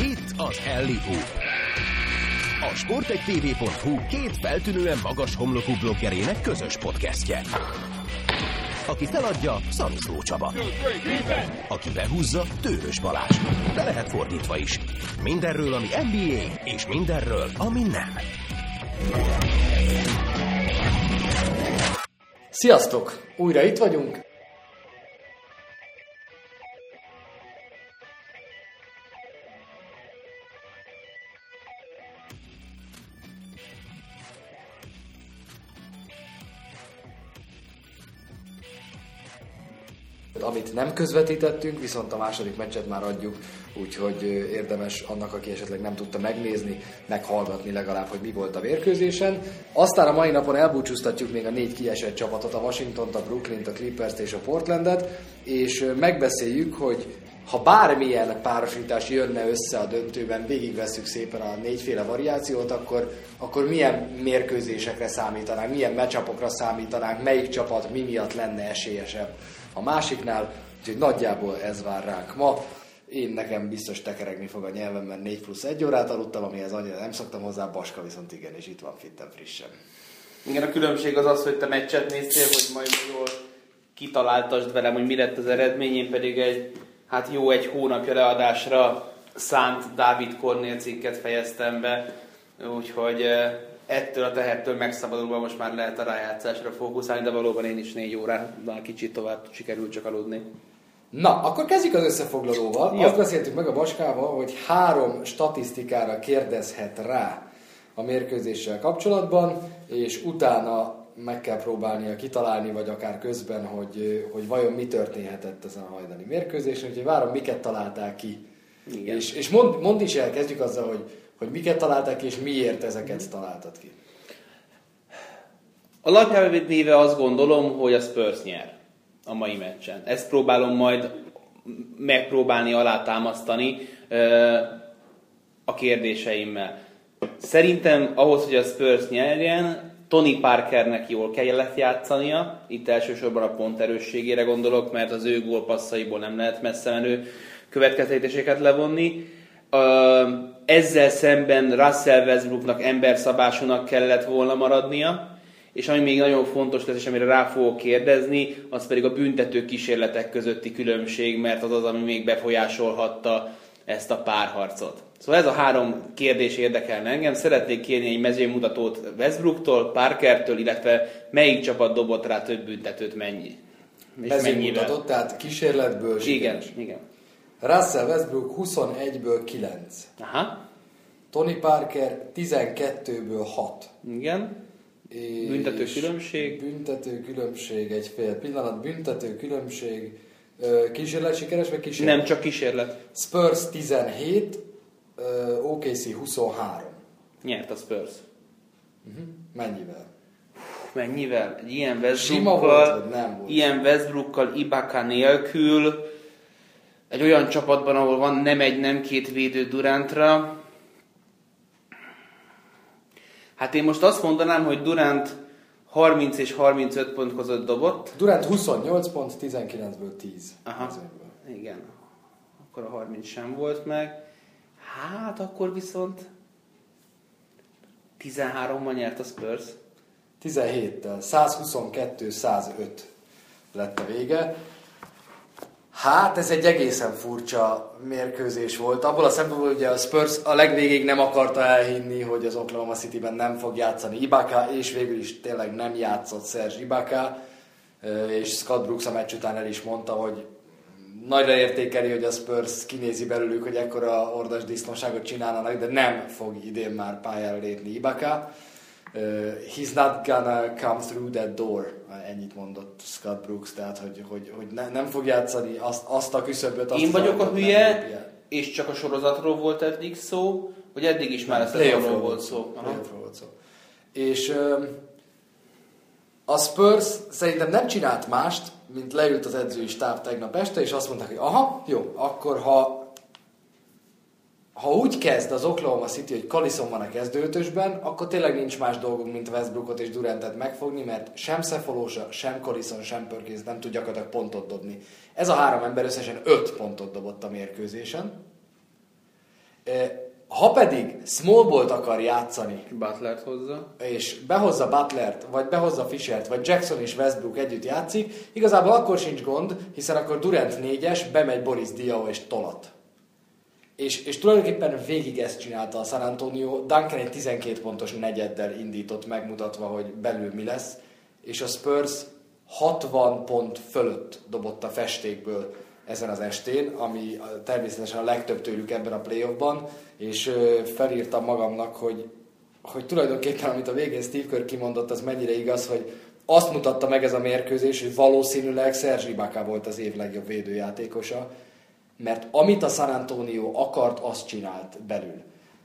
Itt az Hoop. A sportektv.hu két feltűnően magas homlokú bloggerének közös podcastje. Aki feladja, Szaniszló Csaba. Aki behúzza, Tőrös Balázs. De lehet fordítva is. Mindenről, ami NBA, és mindenről, ami nem. Sziasztok! Újra itt vagyunk. Nem közvetítettünk, viszont a második meccset már adjuk, úgyhogy érdemes annak, aki esetleg nem tudta megnézni, meghallgatni legalább, hogy mi volt a mérkőzésen. Aztán a mai napon elbúcsúztatjuk még a négy kiesett csapatot, a Washington-t, a Brooklyn-t, a Clippers-t és a Portlandet, és megbeszéljük, hogy ha bármilyen párosítás jönne össze a döntőben, végigveszük szépen a négyféle variációt, akkor, akkor milyen mérkőzésekre számítanánk, milyen meccsapokra számítanánk, melyik csapat mi miatt lenne esélyesebb a másiknál, úgyhogy nagyjából ez vár ránk ma. Én nekem biztos tekeregni fog a nyelvem, mert 4 plusz 1 órát aludtam, amihez annyira nem szoktam hozzá, Baska viszont igen, és itt van fitten frissen. Igen, a különbség az az, hogy te meccset néztél, hogy majd jól kitaláltasd velem, hogy mi lett az eredmény, én pedig egy, hát jó egy hónapja leadásra szánt Dávid Kornél cikket fejeztem be, úgyhogy eh, ettől a tehertől megszabadulva most már lehet a rájátszásra fókuszálni, de valóban én is négy órán, kicsit tovább sikerült csak aludni. Na, akkor kezdjük az összefoglalóval. Ja. Azt beszéltük meg a Baskával, hogy három statisztikára kérdezhet rá a mérkőzéssel kapcsolatban, és utána meg kell próbálnia kitalálni, vagy akár közben, hogy, hogy vajon mi történhetett ezen a hajdani mérkőzésen. Úgyhogy várom, miket találták ki. Igen. És, és mond, mond is el, kezdjük azzal, hogy hogy miket találtak és miért ezeket találtad ki? Alapjában véve azt gondolom, hogy a Spurs nyer a mai meccsen. Ezt próbálom majd megpróbálni alátámasztani a kérdéseimmel. Szerintem ahhoz, hogy a Spurs nyerjen, Tony Parkernek jól kellett játszania, itt elsősorban a pont erősségére gondolok, mert az ő gólpasszaiból nem lehet messze menő következtetéseket levonni ezzel szemben Russell Westbrooknak emberszabásúnak kellett volna maradnia, és ami még nagyon fontos lesz, és amire rá fogok kérdezni, az pedig a büntető kísérletek közötti különbség, mert az az, ami még befolyásolhatta ezt a párharcot. Szóval ez a három kérdés érdekelne engem. Szeretnék kérni egy mezőmutatót Westbrooktól, Parkertől, illetve melyik csapat dobott rá több büntetőt mennyi. Mezőmutatót, tehát kísérletből Igen, igen. Russell Westbrook 21-ből 9. Aha. Tony Parker 12-ből 6. Igen. És büntető különbség. Büntető különbség, egy fél pillanat, büntető különbség. Kísérlet sikeres, vagy kísérlet? Nem, csak kísérlet. Spurs 17, OKC 23. Nyert a Spurs. Uh-huh. Mennyivel? Mennyivel? Egy ilyen Westbrookkal, nem volt? ilyen Westbrookkal Ibaka nélkül, egy olyan csapatban, ahol van nem egy, nem két védő Durantra. Hát én most azt mondanám, hogy Durant 30 és 35 pont között dobott. Durant 28 pont, 19-ből 10. Aha, igen. Akkor a 30 sem volt meg. Hát akkor viszont 13-mal nyert a Spurs. 17-tel. 122-105 lett a vége. Hát ez egy egészen furcsa mérkőzés volt. Abból a szempontból, hogy a Spurs a legvégig nem akarta elhinni, hogy az Oklahoma City-ben nem fog játszani Ibaka, és végül is tényleg nem játszott Serge Ibaka, és Scott Brooks a meccs után el is mondta, hogy nagyra értékeli, hogy a Spurs kinézi belőlük, hogy ekkora ordas disznóságot csinálnak, de nem fog idén már pályára lépni Ibaka uh, he's not gonna come through that door, ennyit mondott Scott Brooks, tehát hogy, hogy, hogy ne, nem fog játszani azt, azt a küszöböt. Azt Én vagyok a hülye, és csak a sorozatról volt eddig szó, hogy eddig is már a szezonról volt szó. volt szó. És uh, a Spurs szerintem nem csinált mást, mint leült az edzői stáb tegnap este, és azt mondták, hogy aha, jó, akkor ha ha úgy kezd az Oklahoma City, hogy Kaliszon van a kezdőtösben, akkor tényleg nincs más dolgunk, mint Westbrookot és Durantet megfogni, mert sem Szefolósa, sem Kaliszon, sem Perkins nem tud gyakorlatilag pontot dobni. Ez a három ember összesen öt pontot dobott a mérkőzésen, Ha pedig small ball akar játszani, Butlert hozza. és behozza Butlert, vagy behozza Fishert, vagy Jackson és Westbrook együtt játszik, igazából akkor sincs gond, hiszen akkor Durant négyes, bemegy Boris Diaw és Tolat. És, és tulajdonképpen végig ezt csinálta a San Antonio. Duncan egy 12 pontos negyeddel indított, megmutatva, hogy belül mi lesz, és a Spurs 60 pont fölött dobott a festékből ezen az estén, ami természetesen a legtöbb tőlük ebben a playoffban, és felírtam magamnak, hogy, hogy tulajdonképpen, amit a végén Steve Kerr kimondott, az mennyire igaz, hogy azt mutatta meg ez a mérkőzés, hogy valószínűleg Serge Ibaka volt az év legjobb védőjátékosa, mert amit a San Antonio akart, azt csinált belül.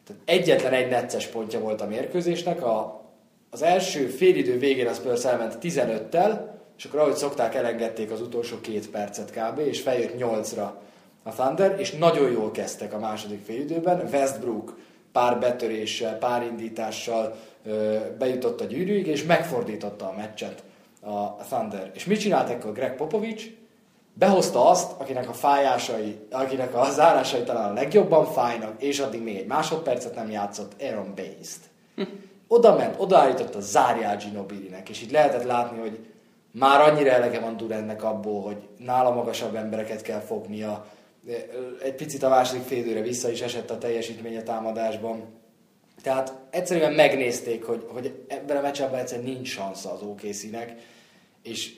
Tehát egyetlen egy necces pontja volt a mérkőzésnek, a, az első félidő végén a Spurs elment 15-tel, és akkor ahogy szokták, elengedték az utolsó két percet kb. és feljött 8-ra a Thunder, és nagyon jól kezdtek a második félidőben. Westbrook pár betöréssel, pár indítással bejutott a gyűrűig, és megfordította a meccset a Thunder. És mit csinált ekkor Greg Popovich? Behozta azt, akinek a fájásai, akinek a zárásai talán a legjobban fájnak, és addig még egy másodpercet nem játszott Aaron Baines-t. Oda ment, odaállította, zárjál Ginobili-nek, és itt lehetett látni, hogy már annyira elege van Durantnek abból, hogy nála magasabb embereket kell fognia. Egy picit a második félőre vissza is esett a teljesítménye támadásban. Tehát egyszerűen megnézték, hogy, hogy ebben a meccsben egyszerűen nincs szansza az OKC-nek, és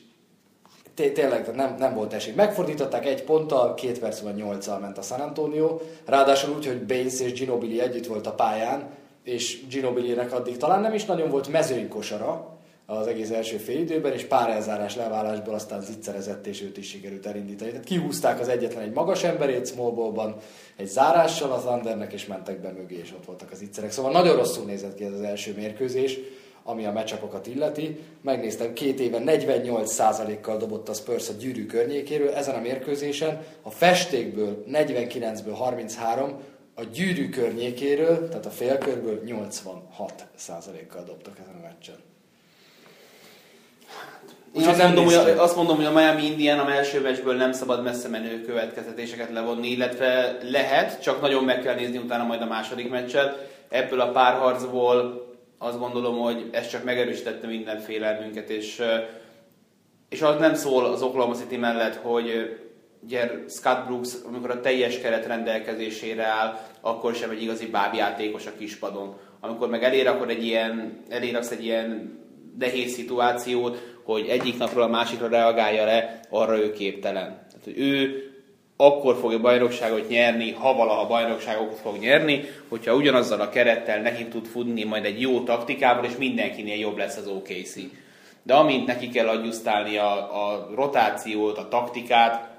tényleg nem, nem volt esély. Megfordították egy ponttal, két perc van nyolccal ment a San Antonio, ráadásul úgy, hogy Baines és Ginobili együtt volt a pályán, és Ginobili-nek addig talán nem is nagyon volt mezői kosara, az egész első fél időben, és pár elzárás leválásból aztán zicserezett, és őt is sikerült elindítani. Tehát kihúzták az egyetlen egy magas emberét smallballban, egy zárással az Andernek, és mentek be mögé, és ott voltak az ittszerek. Szóval nagyon rosszul nézett ki ez az első mérkőzés, ami a meccsapokat illeti. Megnéztem, két éve 48%-kal dobott a Spurs a gyűrű környékéről ezen a mérkőzésen. A festékből 49-ből 33, a gyűrű környékéről, tehát a félkörből 86%-kal dobtak ezen a meccsen. Én azt mondom, hogy, azt mondom, hogy a Miami Indian a első meccsből nem szabad messze menő következtetéseket levonni, illetve lehet, csak nagyon meg kell nézni utána majd a második meccset. Ebből a párharcból azt gondolom, hogy ez csak megerősítette minden félelmünket, és, és az nem szól az Oklahoma City mellett, hogy ugye Scott Brooks, amikor a teljes keret rendelkezésére áll, akkor sem egy igazi bábjátékos a kispadon. Amikor meg elér, akkor egy ilyen, elérsz egy ilyen nehéz szituációt, hogy egyik napról a másikra reagálja le, arra ő képtelen. Tehát, hogy ő akkor fogja bajnokságot nyerni, ha valaha bajnokságokat fog nyerni, hogyha ugyanazzal a kerettel neki tud futni majd egy jó taktikával, és mindenkinél jobb lesz az OKC. De amint neki kell adjusztálni a, a rotációt, a taktikát,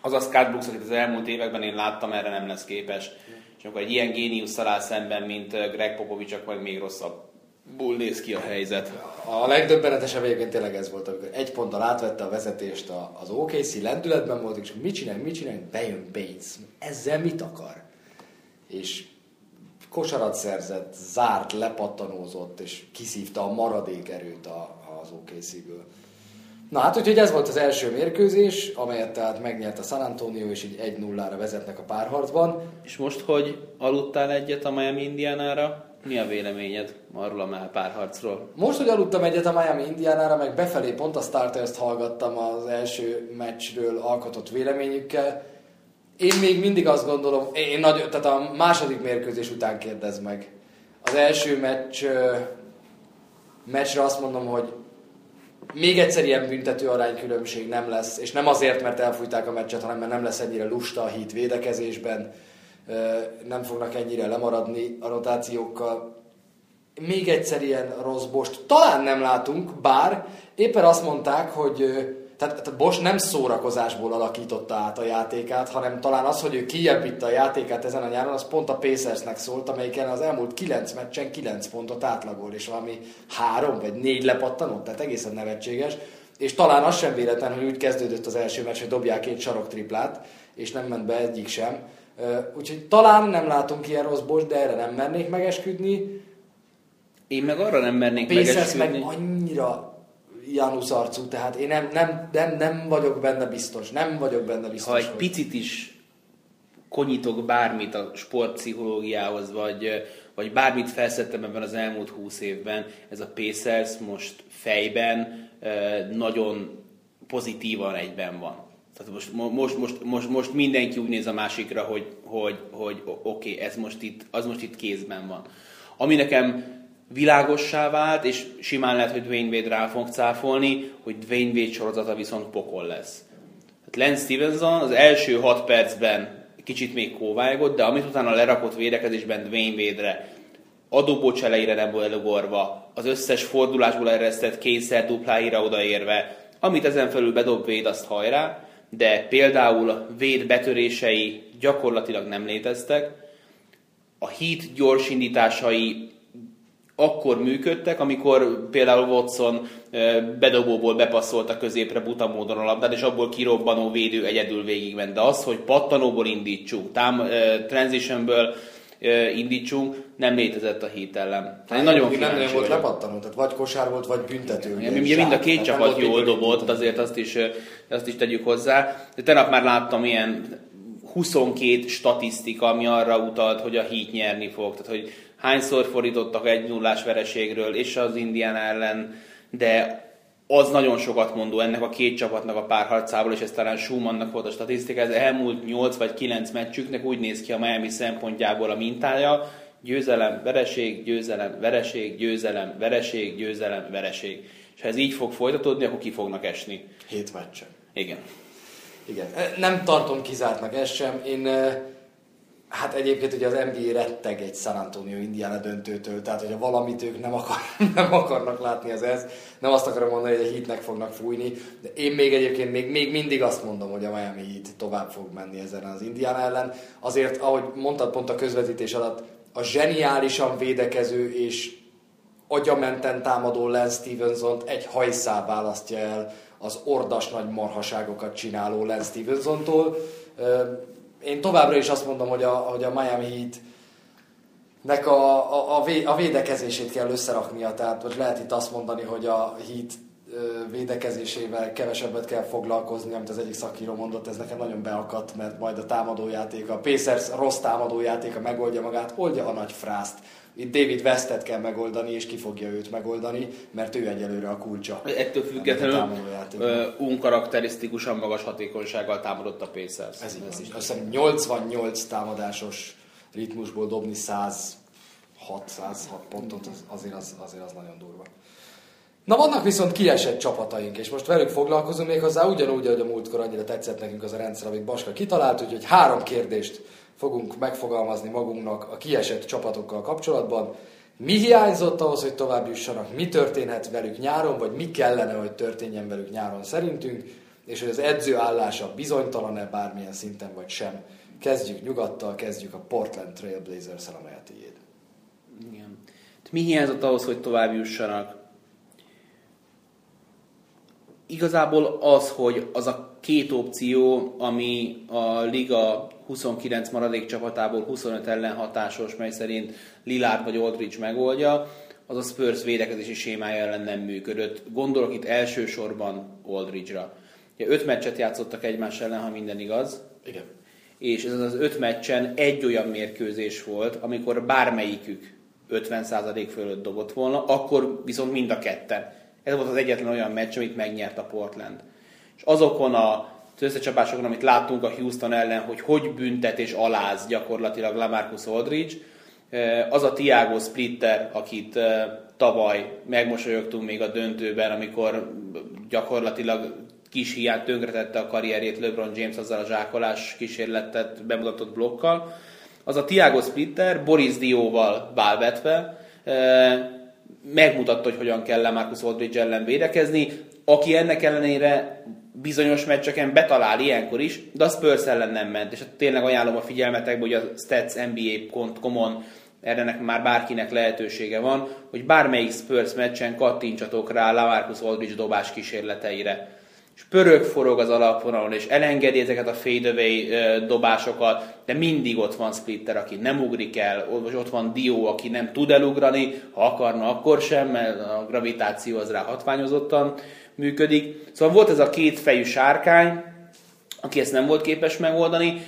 az a Scott Brooks, akit az elmúlt években én láttam, erre nem lesz képes. És akkor egy ilyen géniusszal áll szemben, mint Greg Popovich, akkor még rosszabb ból néz ki a helyzet. A legdöbbenetesebb egyébként tényleg ez volt, amikor egy ponttal átvette a vezetést az OKC, lendületben volt, és mit csinál, mit csinál, bejön Bates. Ezzel mit akar? És kosarat szerzett, zárt, lepattanózott, és kiszívta a maradék erőt az OKC-ből. Na hát úgyhogy ez volt az első mérkőzés, amelyet tehát megnyert a San Antonio, és így 1-0-ra vezetnek a párharcban. És most, hogy aludtál egyet a Miami Indiánára, mi a véleményed arról a párharcról? Most, hogy aludtam egyet a Miami Indiánára, meg befelé pont a Starters-t hallgattam az első meccsről alkotott véleményükkel. Én még mindig azt gondolom, én nagy, tehát a második mérkőzés után kérdez meg. Az első meccs, meccsre azt mondom, hogy még egyszer ilyen büntető aránykülönbség nem lesz, és nem azért, mert elfújták a meccset, hanem mert nem lesz ennyire lusta a hit védekezésben nem fognak ennyire lemaradni a rotációkkal. Még egyszer ilyen rossz bost talán nem látunk, bár éppen azt mondták, hogy tehát, tehát Bosch nem szórakozásból alakította át a játékát, hanem talán az, hogy ő kijebb a játékát ezen a nyáron, az pont a Pacersnek szólt, amelyiken az elmúlt 9 meccsen 9 pontot átlagol, és valami három vagy négy lepattanott, tehát egészen nevetséges. És talán az sem véletlen, hogy úgy kezdődött az első meccs, hogy dobják két sarok triplát, és nem ment be egyik sem. Úgyhogy talán nem látunk ilyen rossz bost, de erre nem mernék megesküdni. Én meg arra nem mernék megesküdni. meg annyira Janusz arcú, tehát én nem, nem, nem, nem vagyok benne biztos. Nem vagyok benne biztos. Ha egy hogy... picit is konyítok bármit a sportpszichológiához, vagy, vagy bármit felszettem ebben az elmúlt húsz évben, ez a Pacers most fejben nagyon pozitívan egyben van. Tehát most, most, most, most, most mindenki úgy néz a másikra, hogy, hogy, hogy oké, okay, ez most itt, az most itt kézben van. Ami nekem világossá vált, és simán lehet, hogy Dwayne Wade rá fog cáfolni, hogy Dwayne Wade sorozata viszont pokol lesz. Tehát Lance Stevenson az első hat percben kicsit még kóvájgott, de amit utána lerakott védekezésben Dwayne Wade-re, adóbocs elejére nem elugorva, az összes fordulásból eresztett kényszer dupláira odaérve, amit ezen felül bedob Wade, azt hajrá, de például Wade betörései gyakorlatilag nem léteztek, a hit gyors indításai akkor működtek, amikor például Watson bedobóból bepasszolt a középre buta módon a labdát, és abból kirobbanó védő egyedül végigment. De az, hogy pattanóból indítsunk, tám, transitionből indítsunk, nem létezett a hét ellen. Hát nagyon nem, nem volt lepattanó, tehát vagy kosár volt, vagy büntető. Ugye, ugye mind a két csapat jól dobott, azért azt is, azt is tegyük hozzá. De tegnap már láttam ilyen 22 statisztika, ami arra utalt, hogy a hít nyerni fog. Tehát, hogy hányszor fordítottak egy nullás vereségről, és az Indián ellen, de az nagyon sokat mondó ennek a két csapatnak a párharcából, és ez talán Schumannnak volt a statisztika, ez elmúlt 8 vagy 9 meccsüknek úgy néz ki a Miami szempontjából a mintája, győzelem, vereség, győzelem, vereség, győzelem, vereség, győzelem, vereség. És ha ez így fog folytatódni, akkor ki fognak esni. Hét meccsen. Igen. Igen. Nem tartom kizártnak ezt sem. Én Hát egyébként ugye az NBA retteg egy San Antonio Indiana döntőtől, tehát hogyha valamit ők nem, akar, nem akarnak látni az ez, nem azt akarom mondani, hogy a Heatnek fognak fújni, de én még egyébként még, még mindig azt mondom, hogy a Miami Heat tovább fog menni ezen az Indiana ellen. Azért, ahogy mondtad pont a közvetítés alatt, a zseniálisan védekező és agyamenten támadó Lance stevenson egy hajszál választja el az ordas nagy marhaságokat csináló Lance Stevenson-tól én továbbra is azt mondom, hogy a, hogy a Miami Heat nek a, a, a, védekezését kell összeraknia, tehát hogy lehet itt azt mondani, hogy a Heat védekezésével kevesebbet kell foglalkozni, amit az egyik szakíró mondott, ez nekem nagyon beakadt, mert majd a támadójáték, a Pacers rossz támadójátéka megoldja magát, oldja a nagy frászt. Itt David Westet kell megoldani, és ki fogja őt megoldani, mert ő egyelőre a kulcsa. Ettől függetlenül unkarakterisztikusan magas hatékonysággal támadott a Pacers. Ez, is. Azt hiszem 88 támadásos ritmusból dobni 106, 106 pontot, az, azért, az, azért az nagyon durva. Na vannak viszont kiesett csapataink, és most velük foglalkozunk még hozzá ugyanúgy, ahogy a múltkor annyira tetszett nekünk az a rendszer, amit Baska kitalált, úgyhogy három kérdést fogunk megfogalmazni magunknak a kiesett csapatokkal kapcsolatban. Mi hiányzott ahhoz, hogy tovább jussanak, mi történhet velük nyáron, vagy mi kellene, hogy történjen velük nyáron szerintünk, és hogy az edző állása bizonytalan-e bármilyen szinten, vagy sem. Kezdjük nyugattal, kezdjük a Portland Trail Blazers-el, amely a tiéd. Igen. Mi hiányzott ahhoz, hogy tovább jussanak? Igazából az, hogy az a két opció, ami a liga 29 maradék csapatából 25 ellen hatásos, mely szerint Lillard vagy Aldridge megoldja, az a Spurs védekezési sémája ellen nem működött. Gondolok itt elsősorban Aldridge-ra. Ugye öt meccset játszottak egymás ellen, ha minden igaz. Igen. És ez az öt meccsen egy olyan mérkőzés volt, amikor bármelyikük 50% fölött dobott volna, akkor viszont mind a ketten. Ez volt az egyetlen olyan meccs, amit megnyert a Portland. És azokon a az összecsapásokon, amit láttunk a Houston ellen, hogy hogy büntet és aláz gyakorlatilag Lamarcus Aldridge, az a Tiago Splitter, akit tavaly megmosolyogtunk még a döntőben, amikor gyakorlatilag kis hiány tönkretette a karrierjét LeBron James azzal a zsákolás kísérletet bemutatott blokkal. Az a Tiago Splitter Boris Dióval válvetve megmutatta, hogy hogyan kell Lamarcus Aldridge ellen védekezni, aki ennek ellenére bizonyos meccseken betalál ilyenkor is, de a Spurs ellen nem ment, és hát tényleg ajánlom a figyelmetekbe, hogy a statsnba.com-on erre már bárkinek lehetősége van, hogy bármelyik Spurs meccsen kattintsatok rá Lamarcus Aldridge dobás kísérleteire. És pörög forog az alapvonalon, és elengedi ezeket a fadeaway dobásokat, de mindig ott van Splitter, aki nem ugrik el, vagy ott van Dio, aki nem tud elugrani, ha akarna, akkor sem, mert a gravitáció az rá hatványozottan működik. Szóval volt ez a két fejű sárkány, aki ezt nem volt képes megoldani.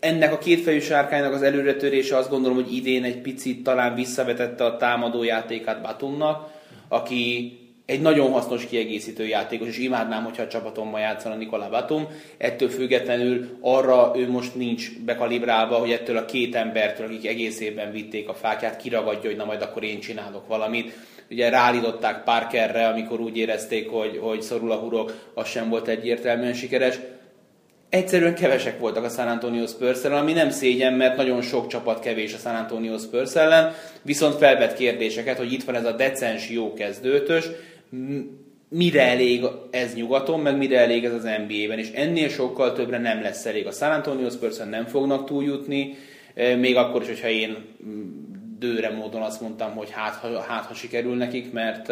ennek a kétfejű sárkánynak az előretörése azt gondolom, hogy idén egy picit talán visszavetette a támadó játékát Batumnak, aki egy nagyon hasznos kiegészítő játékos, és imádnám, hogyha a csapatommal játszana Nikola Batum. Ettől függetlenül arra ő most nincs bekalibrálva, hogy ettől a két embertől, akik egész évben vitték a fákját, kiragadja, hogy na majd akkor én csinálok valamit. Ugye rálidották Parkerre, amikor úgy érezték, hogy, hogy szorul a hurok, az sem volt egyértelműen sikeres egyszerűen kevesek voltak a San Antonio spurs ami nem szégyen, mert nagyon sok csapat kevés a San Antonio Spurs ellen, viszont felvet kérdéseket, hogy itt van ez a decens jó kezdőtös, mire elég ez nyugaton, meg mire elég ez az NBA-ben, és ennél sokkal többre nem lesz elég. A San Antonio spurs nem fognak túljutni, még akkor is, hogyha én dőre módon azt mondtam, hogy hát ha, hát, ha sikerül nekik, mert...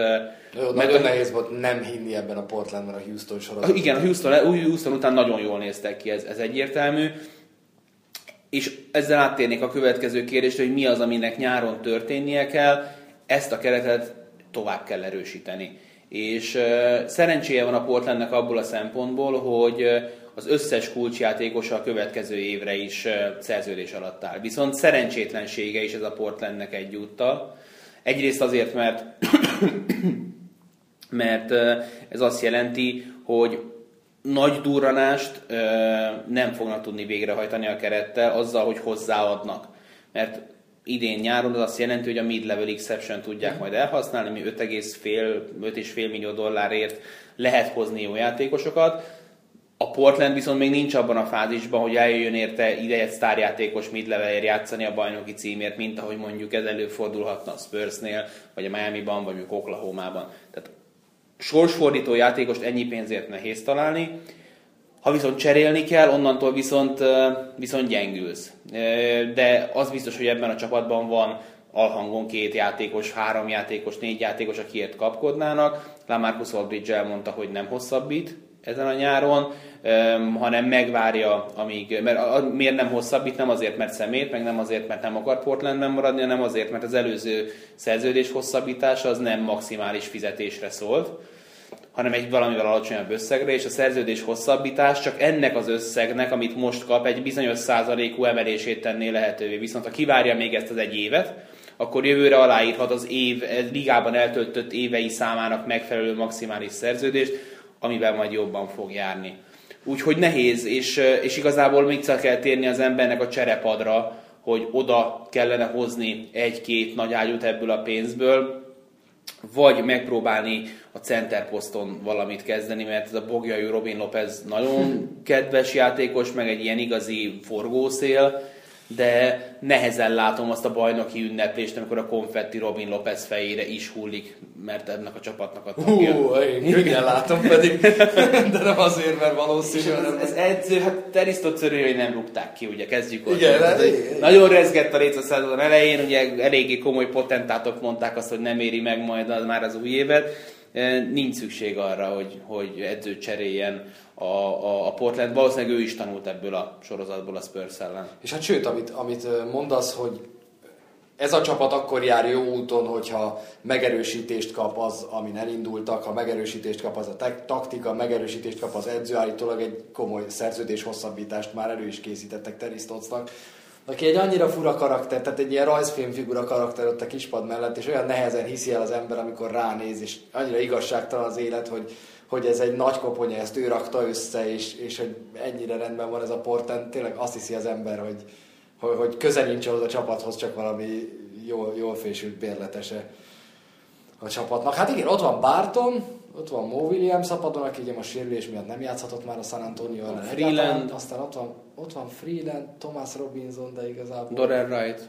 Jó, mert nagyon nehéz volt nem hinni ebben a Portlandban a Houston sorozatban. Igen, a Houston, Houston után nagyon jól néztek ki, ez, ez egyértelmű. És ezzel áttérnék a következő kérdésre, hogy mi az, aminek nyáron történnie kell. Ezt a keretet tovább kell erősíteni. És szerencséje van a Portlandnek abból a szempontból, hogy az összes kulcsjátékosa a következő évre is szerződés alatt áll. Viszont szerencsétlensége is ez a Portlandnek egyúttal. Egyrészt azért, mert, mert ez azt jelenti, hogy nagy durranást nem fognak tudni végrehajtani a kerettel azzal, hogy hozzáadnak. Mert idén nyáron az azt jelenti, hogy a mid-level exception tudják majd elhasználni, ami 5,5 millió dollárért lehet hozni jó játékosokat, a Portland viszont még nincs abban a fázisban, hogy eljöjjön érte ide egy sztárjátékos mid-levelér játszani a bajnoki címért, mint ahogy mondjuk ez előfordulhatna a Spursnél, vagy a Miami-ban, vagy a Oklahoma-ban. Tehát sorsfordító játékost ennyi pénzért nehéz találni, ha viszont cserélni kell, onnantól viszont, viszont gyengülsz. De az biztos, hogy ebben a csapatban van alhangon két játékos, három játékos, négy játékos, akiért kapkodnának. Lamarcus Aldridge elmondta, hogy nem hosszabbít, ezen a nyáron, hanem megvárja, amíg, mert miért nem hosszabbít, nem azért, mert szemét, meg nem azért, mert nem akar Portlandben maradni, hanem azért, mert az előző szerződés hosszabbítása az nem maximális fizetésre szólt, hanem egy valamivel alacsonyabb összegre, és a szerződés hosszabbítás csak ennek az összegnek, amit most kap, egy bizonyos százalékú emelését tenné lehetővé. Viszont ha kivárja még ezt az egy évet, akkor jövőre aláírhat az év, ligában eltöltött évei számának megfelelő maximális szerződést, amivel majd jobban fog járni. Úgyhogy nehéz, és, és igazából még csak kell térni az embernek a cserepadra, hogy oda kellene hozni egy-két nagy ágyút ebből a pénzből, vagy megpróbálni a center poszton valamit kezdeni, mert ez a Bogyai Robin Lopez nagyon kedves játékos, meg egy ilyen igazi forgószél, de nehezen látom azt a bajnoki ünneplést, amikor a konfetti Robin Lopez fejére is hullik, mert ennek a csapatnak a tagja. Hú, én könnyen látom pedig, de nem azért, mert valószínűleg... Ez, ez edző, hát Terisztot hogy nem rúgták ki, ugye kezdjük ott. Igen, hát, Nagyon rezgett a rész a szezon elején, ugye eléggé komoly potentátok mondták azt, hogy nem éri meg majd az, már az új évet. Nincs szükség arra, hogy, hogy edzőt cseréljen a, a, a Portland. Valószínűleg ő is tanult ebből a sorozatból a Spurs ellen. És hát sőt, amit, amit mondasz, hogy ez a csapat akkor jár jó úton, hogyha megerősítést kap az, amin elindultak, ha megerősítést kap az a taktika, megerősítést kap az edző, állítólag egy komoly szerződés hosszabbítást már elő is készítettek Terry Stottsnak, aki egy annyira fura karakter, tehát egy ilyen rajzfilmfigura karakter ott a kispad mellett, és olyan nehezen hiszi el az ember, amikor ránéz, és annyira igazságtalan az élet, hogy hogy ez egy nagy koponya, ezt ő rakta össze, és, és hogy ennyire rendben van ez a portent, tényleg azt hiszi az ember, hogy, hogy, hogy közel nincs ahhoz a csapathoz, csak valami jól, jól fésült bérletese a csapatnak. Hát igen, ott van Barton, ott van Mo Williams szapadon, aki ugye most sérülés miatt nem játszhatott már a San Antonio ellen. Freeland. Aztán ott van, ott van Freeland, Thomas Robinson, de igazából... Doran Wright.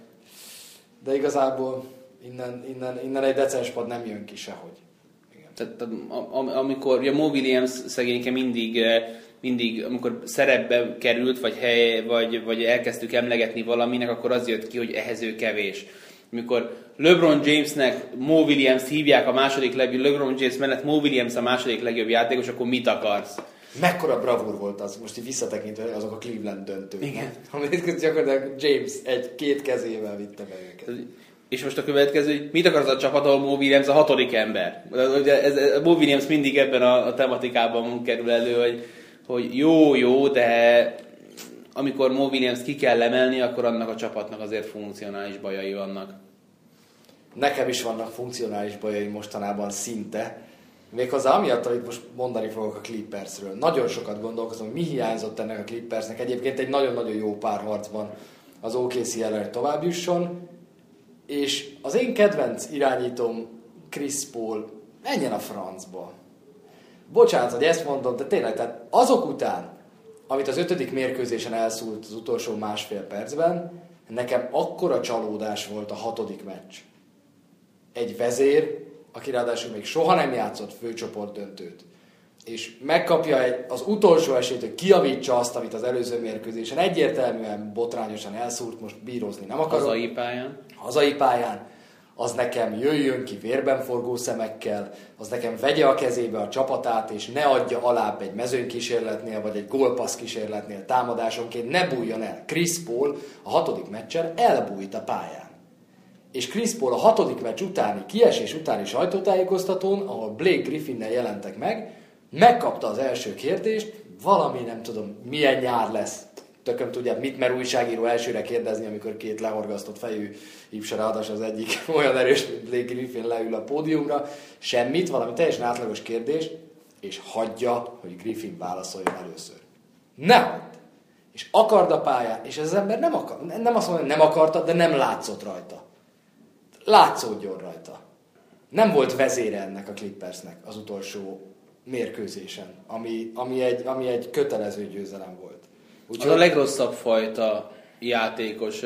De igazából innen, innen, innen egy decens pad nem jön ki sehogy. Tehát, amikor ugye Mo Williams szegényke mindig, eh, mindig, amikor szerepbe került, vagy, hely, vagy, vagy elkezdtük emlegetni valaminek, akkor az jött ki, hogy ehhez ő kevés. Amikor LeBron Jamesnek Mo Williams hívják a második legjobb, LeBron James mellett Mo Williams a második legjobb játékos, akkor mit akarsz? Mekkora bravúr volt az, most így visszatekintve azok a Cleveland döntők. Igen. Amit gyakorlatilag James egy-két kezével vitte be őket. És most a következő, hogy mit akar az a csapat, ahol Mo Williams a hatodik ember? Ugye ez, ez, Mo Williams mindig ebben a, a tematikában kerül elő, hogy, hogy jó, jó, de amikor Mo Williams ki kell emelni, akkor annak a csapatnak azért funkcionális bajai vannak. Nekem is vannak funkcionális bajai mostanában szinte. Méghozzá amiatt, amit most mondani fogok a Clippersről. Nagyon sokat gondolkozom, mi hiányzott ennek a Clippersnek. Egyébként egy nagyon-nagyon jó párharcban az OKC ellen, hogy tovább jusson. És az én kedvenc irányítom Chris Paul menjen a francba. Bocsánat, hogy ezt mondom, de tényleg, tehát azok után, amit az ötödik mérkőzésen elszúlt az utolsó másfél percben, nekem akkora csalódás volt a hatodik meccs. Egy vezér, aki ráadásul még soha nem játszott főcsoport döntőt, és megkapja egy, az utolsó esélyt, hogy kiavítsa azt, amit az előző mérkőzésen egyértelműen botrányosan elszúrt, most bírozni nem akarok. Hazai pályán. Hazai pályán az nekem jöjjön ki vérben forgó szemekkel, az nekem vegye a kezébe a csapatát, és ne adja alább egy mezőnykísérletnél, vagy egy gólpassz kísérletnél támadásonként, ne bújjon el. Chris Paul a hatodik meccsen elbújt a pályán. És Chris Paul a hatodik meccs utáni, kiesés utáni sajtótájékoztatón, ahol Blake Griffinnel jelentek meg, megkapta az első kérdést, valami nem tudom, milyen nyár lesz, tököm tudja, mit mer újságíró elsőre kérdezni, amikor két lehorgasztott fejű Ipsa az egyik olyan erős, mint Blake Griffin leül a pódiumra, semmit, valami teljesen átlagos kérdés, és hagyja, hogy Griffin válaszoljon először. Ne És akard a pályán, és ez az ember nem, akar, nem azt mondja, nem akarta, de nem látszott rajta. Látszódjon rajta. Nem volt vezére ennek a Clippersnek az utolsó mérkőzésen, ami, ami, egy, ami egy kötelező győzelem volt. Úgyhogy... Az a legrosszabb fajta játékos.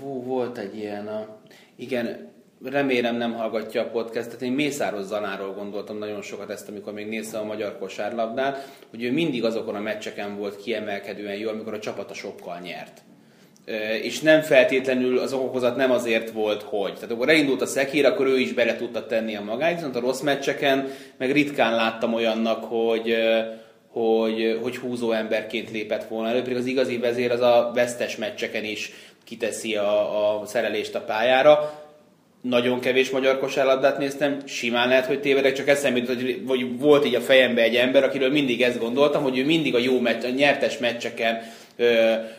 Vú, volt egy ilyen, a... igen, remélem nem hallgatja a podcastet. Én Mészáros Zanáról gondoltam nagyon sokat ezt, amikor még néztem a magyar kosárlabdát, hogy ő mindig azokon a meccseken volt kiemelkedően jó, amikor a csapata sokkal nyert. És nem feltétlenül az okokozat nem azért volt, hogy. Tehát akkor elindult a szekér, akkor ő is bele tudta tenni a magáit, viszont a rossz meccseken meg ritkán láttam olyannak, hogy hogy, hogy húzó emberként lépett volna elő, pedig az igazi vezér az a vesztes meccseken is kiteszi a, a szerelést a pályára. Nagyon kevés magyar kosárlabdát néztem, simán lehet, hogy tévedek, csak eszembe jutott, hogy, hogy volt így a fejembe egy ember, akiről mindig ezt gondoltam, hogy ő mindig a jó meccs, a nyertes meccseken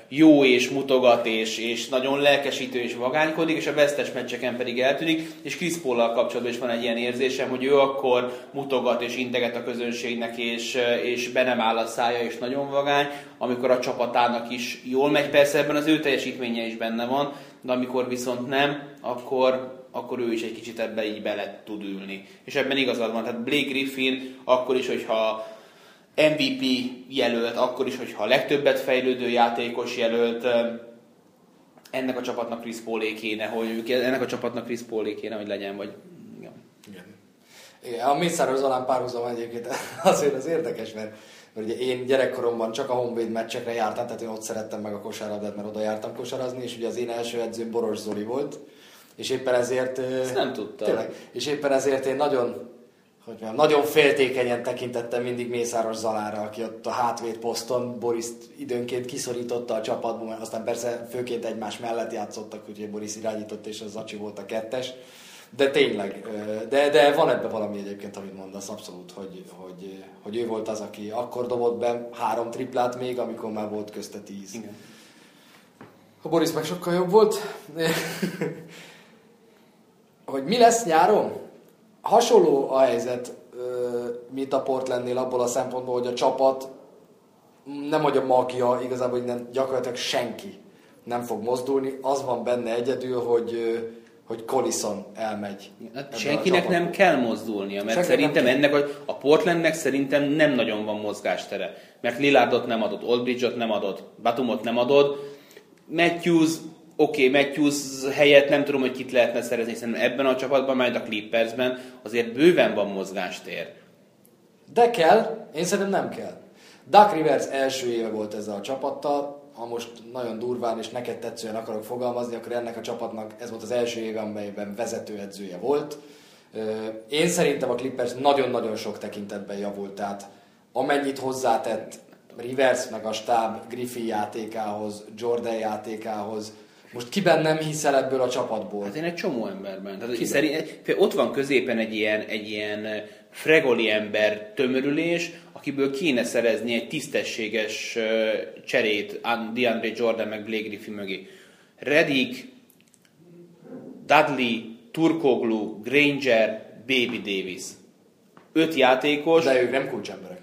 jó és mutogat, és, és nagyon lelkesítő és vagánykodik, és a vesztes meccseken pedig eltűnik, és Chris paul kapcsolatban is van egy ilyen érzésem, hogy ő akkor mutogat és integet a közönségnek, és, és be nem áll a szája, és nagyon vagány, amikor a csapatának is jól megy, persze ebben az ő teljesítménye is benne van, de amikor viszont nem, akkor, akkor ő is egy kicsit ebbe így bele tud ülni. És ebben igazad van, tehát Blake Griffin akkor is, hogyha MVP jelölt, akkor is, hogyha a legtöbbet fejlődő játékos jelölt, ennek a csapatnak Chris Paulé kéne, hogy ennek a csapatnak Chris Paulé kéne, hogy legyen, vagy igen. igen. igen a Mészáros Zalán párhuzam egyébként azért az érdekes, mert, mert ugye én gyerekkoromban csak a Honvéd meccsekre jártam, tehát én ott szerettem meg a kosárlabdát, mert oda jártam kosarazni, és ugye az én első edzőm Boros Zoli volt, és éppen ezért... Ezt nem tudtam. Tényleg, és éppen ezért én nagyon hogy mondjam, nagyon féltékenyen tekintettem mindig Mészáros Zalára, aki ott a hátvéd poszton Boris időnként kiszorította a csapatból, mert aztán persze főként egymás mellett játszottak, úgyhogy Boris irányított, és az Zacsi volt a kettes. De tényleg, de, de van ebben valami egyébként, amit mondasz, abszolút, hogy, hogy, hogy ő volt az, aki akkor dobott be három triplát még, amikor már volt közte tíz. Igen. A Boris meg sokkal jobb volt. hogy mi lesz nyáron? Hasonló a helyzet, mint a Portlandnél abból a szempontból, hogy a csapat nem hogy a magja, igazából hogy nem, gyakorlatilag senki nem fog mozdulni. Az van benne egyedül, hogy hogy Collison elmegy. Hát senkinek nem kell mozdulnia, mert Senki szerintem ennek a, a Portlandnek szerintem nem nagyon van mozgástere. Mert Lillardot nem adott, Oldbridge-ot nem adott, Batumot nem adott, Matthews oké, okay, Matthews helyett nem tudom, hogy kit lehetne szerezni, hiszen ebben a csapatban, majd a Clippersben azért bőven van mozgástér. De kell, én szerintem nem kell. Duck Rivers első éve volt ezzel a csapattal, ha most nagyon durván és neked tetszően akarok fogalmazni, akkor ennek a csapatnak ez volt az első éve, amelyben vezetőedzője volt. Én szerintem a Clippers nagyon-nagyon sok tekintetben javult, tehát amennyit hozzátett Rivers meg a stáb Griffin játékához, Jordan játékához, most kiben nem hiszel ebből a csapatból? Hát én egy csomó emberben. Tehát szerint, ott van középen egy ilyen, egy ilyen fregoli ember tömörülés, akiből kéne szerezni egy tisztességes cserét DeAndre Jordan meg Blake Griffin mögé. Redick, Dudley, Turkoglu, Granger, Baby Davis. Öt játékos. De ők nem kulcsemberek.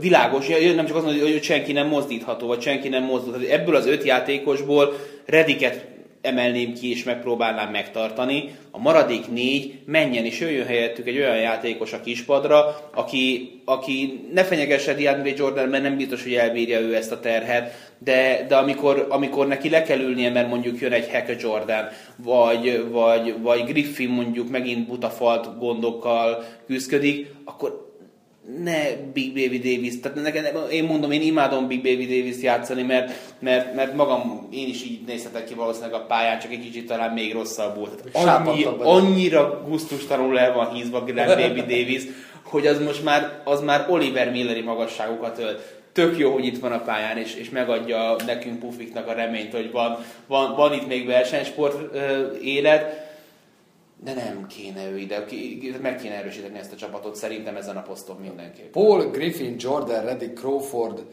Világos, nem csak az, hogy senki nem mozdítható, vagy senki nem mozdítható. Ebből az öt játékosból Rediket emelném ki és megpróbálnám megtartani. A maradék négy menjen és jöjjön helyettük egy olyan játékos a kispadra, aki, aki ne fenyegesse DeAndre Jordan, mert nem biztos, hogy elbírja ő ezt a terhet, de, de amikor, amikor neki le kell ülnie, mert mondjuk jön egy Hacker Jordan, vagy, vagy, vagy Griffin mondjuk megint butafalt gondokkal küzdik, akkor ne Big Baby Davis, tehát nekem, én mondom, én imádom Big Baby Davis játszani, mert, mert, mert magam, én is így nézhetek ki valószínűleg a pályán, csak egy kicsit talán még rosszabbul. Tehát annyi, annyira gusztustalanul el van hízva Glenn Baby Davis, hogy az most már, az már Oliver Milleri magasságokat ölt. Tök jó, hogy itt van a pályán, és, és megadja nekünk Pufiknak a reményt, hogy van, van, van itt még versenysport élet, de nem kéne ő ide, meg kéne erősíteni ezt a csapatot, szerintem ezen a poszton mindenképp. Paul Griffin, Jordan Reddick, Crawford,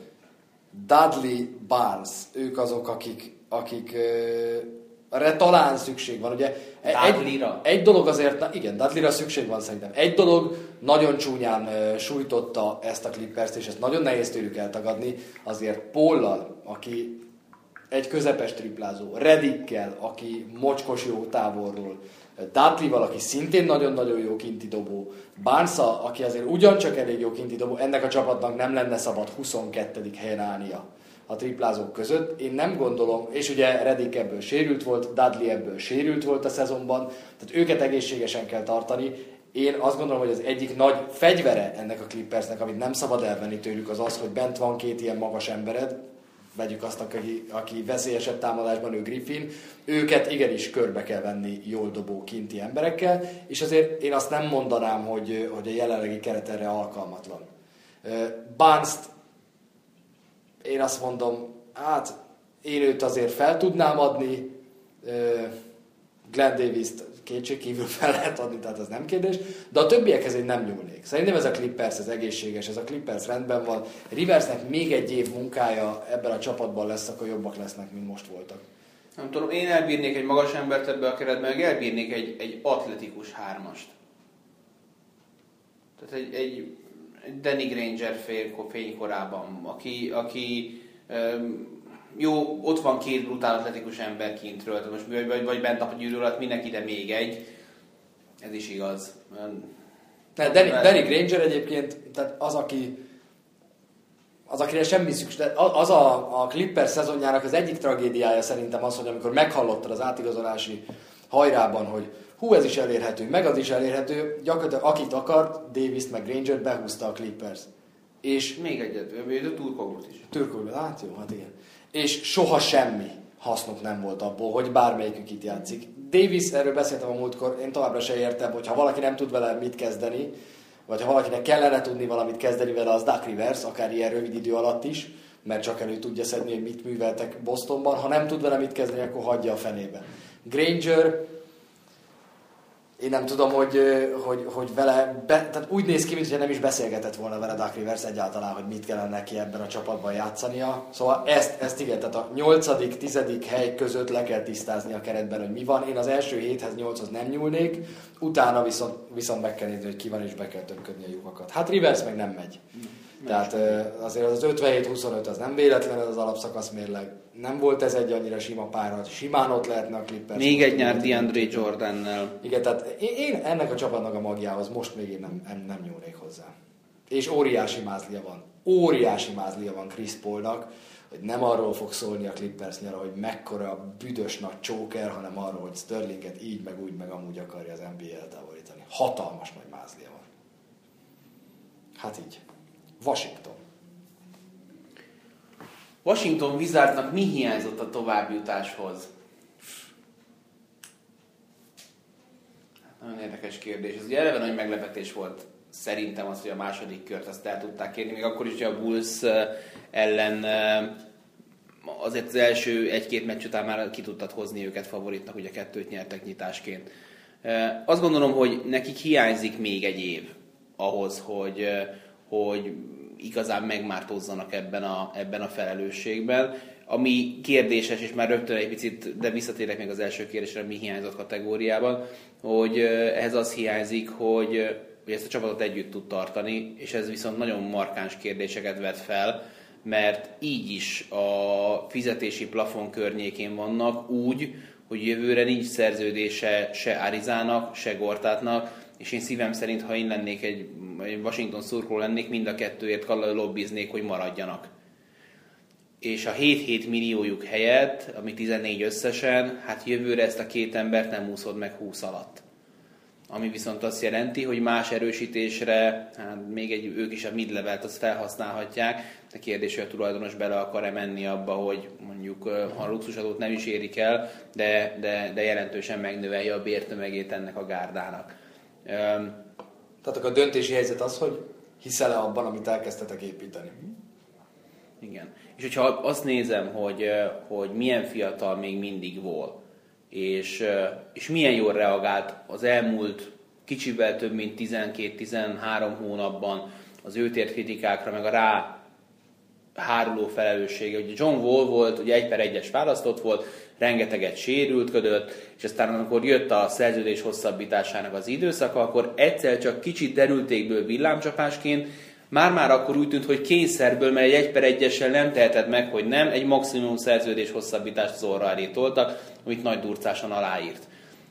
Dudley, Barnes, ők azok, akik, akik erre talán szükség van. Ugye egy, egy dolog azért, na igen, Dudleyra szükség van szerintem. Egy dolog nagyon csúnyán uh, sújtotta ezt a Clippers-t, és ezt nagyon nehéz tőlük eltagadni, azért Pollal, aki egy közepes triplázó, Redikkel, aki mocskos jó távolról, Dudley valaki szintén nagyon-nagyon jó kinti dobó, Barnsa, aki azért ugyancsak elég jó kinti dobó, ennek a csapatnak nem lenne szabad 22. helyen állnia a triplázók között. Én nem gondolom, és ugye Redick ebből sérült volt, Dudley ebből sérült volt a szezonban, tehát őket egészségesen kell tartani. Én azt gondolom, hogy az egyik nagy fegyvere ennek a Clippersnek, amit nem szabad elvenni tőlük, az az, hogy bent van két ilyen magas embered, vegyük azt, aki, aki veszélyesebb támadásban, ő Griffin, őket igenis körbe kell venni jól dobó kinti emberekkel, és azért én azt nem mondanám, hogy, hogy a jelenlegi keret erre alkalmatlan. barnes én azt mondom, hát én őt azért fel tudnám adni, Glenn Davis-t kétségkívül fel lehet adni, tehát ez nem kérdés, de a többiekhez én nem nyúlnék. Szerintem ez a Clippers, ez egészséges, ez a Clippers rendben van. Riversnek még egy év munkája ebben a csapatban lesz, akkor jobbak lesznek, mint most voltak. Nem tudom, én elbírnék egy magas embert ebbe a keretbe, meg elbírnék egy, egy atletikus hármast. Tehát egy, egy Danny Granger fél, fénykorában, aki, aki um, jó, ott van két brutál atletikus ember kintről, most vagy, vagy, vagy bent a gyűrű alatt mindenki, de még egy. Ez is igaz. Tehát Danny, Danny Granger egyébként, tehát az, aki az, akire semmi szükség. Az a, a Clipper szezonjának az egyik tragédiája szerintem az, hogy amikor meghallottad az átigazolási hajrában, hogy hú, ez is elérhető, meg az is elérhető, gyakorlatilag akit akart, Davis meg Granger behúzta a Clippers. És még egyet, a Turkoglut is. Turkoglut, hát jó, hát igen és soha semmi hasznuk nem volt abból, hogy bármelyikük itt játszik. Davis, erről beszéltem a múltkor, én továbbra se értem, hogy ha valaki nem tud vele mit kezdeni, vagy ha valakinek kellene tudni valamit kezdeni vele, az Duck Rivers, akár ilyen rövid idő alatt is, mert csak elő tudja szedni, hogy mit műveltek Bostonban. Ha nem tud vele mit kezdeni, akkor hagyja a fenébe. Granger, én nem tudom, hogy, hogy, hogy vele, be, tehát úgy néz ki, mintha nem is beszélgetett volna vele Duck Rivers egyáltalán, hogy mit kellene neki ebben a csapatban játszania. Szóval ezt, ezt igen, tehát a nyolcadik, tizedik hely között le kell tisztázni a keretben, hogy mi van. Én az első héthez, nyolchoz nem nyúlnék, utána viszont, viszont meg kell nézni, hogy ki van, és be kell tömködni a lyukakat. Hát Rivers meg nem megy. Tehát azért az 57-25 az nem véletlen az alapszakasz mérleg. Nem volt ez egy annyira sima párat, simán ott lehetne a Clippers. Még egy nyár DeAndre Jordannel. Igen, tehát én ennek a csapatnak a magjához most még én nem, nem, nem nyúlnék hozzá. És óriási mázlia van. Óriási mázlia van Chris Paulnak, hogy nem arról fog szólni a Clippers nyara, hogy mekkora büdös nagy csóker, hanem arról, hogy Sterlinget így, meg úgy, meg amúgy akarja az NBA eltávolítani. Hatalmas nagy mázlia van. Hát így. Washington. Washington Wizardnak mi hiányzott a továbbjutáshoz? Hát nagyon érdekes kérdés. Ez ugye eleve nagy meglepetés volt szerintem az, hogy a második kört azt el tudták kérni, még akkor is, hogy a Bulls ellen azért az első egy-két meccs után már ki tudtad hozni őket favoritnak, ugye kettőt nyertek nyitásként. Azt gondolom, hogy nekik hiányzik még egy év ahhoz, hogy, hogy igazán megmártózzanak ebben a, ebben a felelősségben. Ami kérdéses, és már rögtön egy picit, de visszatérek még az első kérdésre, mi hiányzott kategóriában, hogy ehhez az hiányzik, hogy, hogy ezt a csapatot együtt tud tartani, és ez viszont nagyon markáns kérdéseket vet fel, mert így is a fizetési plafon környékén vannak úgy, hogy jövőre nincs szerződése se Arizának, se Gortátnak, és én szívem szerint, ha én lennék egy, egy Washington szurkoló lennék, mind a kettőért lobbiznék, hogy maradjanak. És a 7-7 milliójuk helyett, ami 14 összesen, hát jövőre ezt a két embert nem úszod meg 20 alatt. Ami viszont azt jelenti, hogy más erősítésre, hát még egy, ők is a mid-levelt azt felhasználhatják, de kérdés, hogy a tulajdonos bele akar-e menni abba, hogy mondjuk ha a luxusadót nem is érik el, de, de, de jelentősen megnövelje a bértömegét ennek a gárdának. Tehát akkor a döntési helyzet az, hogy hiszel-e abban, amit elkezdtetek építeni? Igen. És hogyha azt nézem, hogy, hogy milyen fiatal még mindig volt, és, és milyen jól reagált az elmúlt kicsivel több mint 12-13 hónapban az őt ért kritikákra, meg a rá háruló felelőssége. Ugye John Wall volt, ugye egy per egyes választott volt, rengeteget sérültködött, és aztán amikor jött a szerződés hosszabbításának az időszaka, akkor egyszer csak kicsit derültékből villámcsapásként, már-már akkor úgy tűnt, hogy kényszerből, mert egy egy per egyessel nem teheted meg, hogy nem, egy maximum szerződés hosszabbítást az orra elé toltak, amit nagy durcásan aláírt.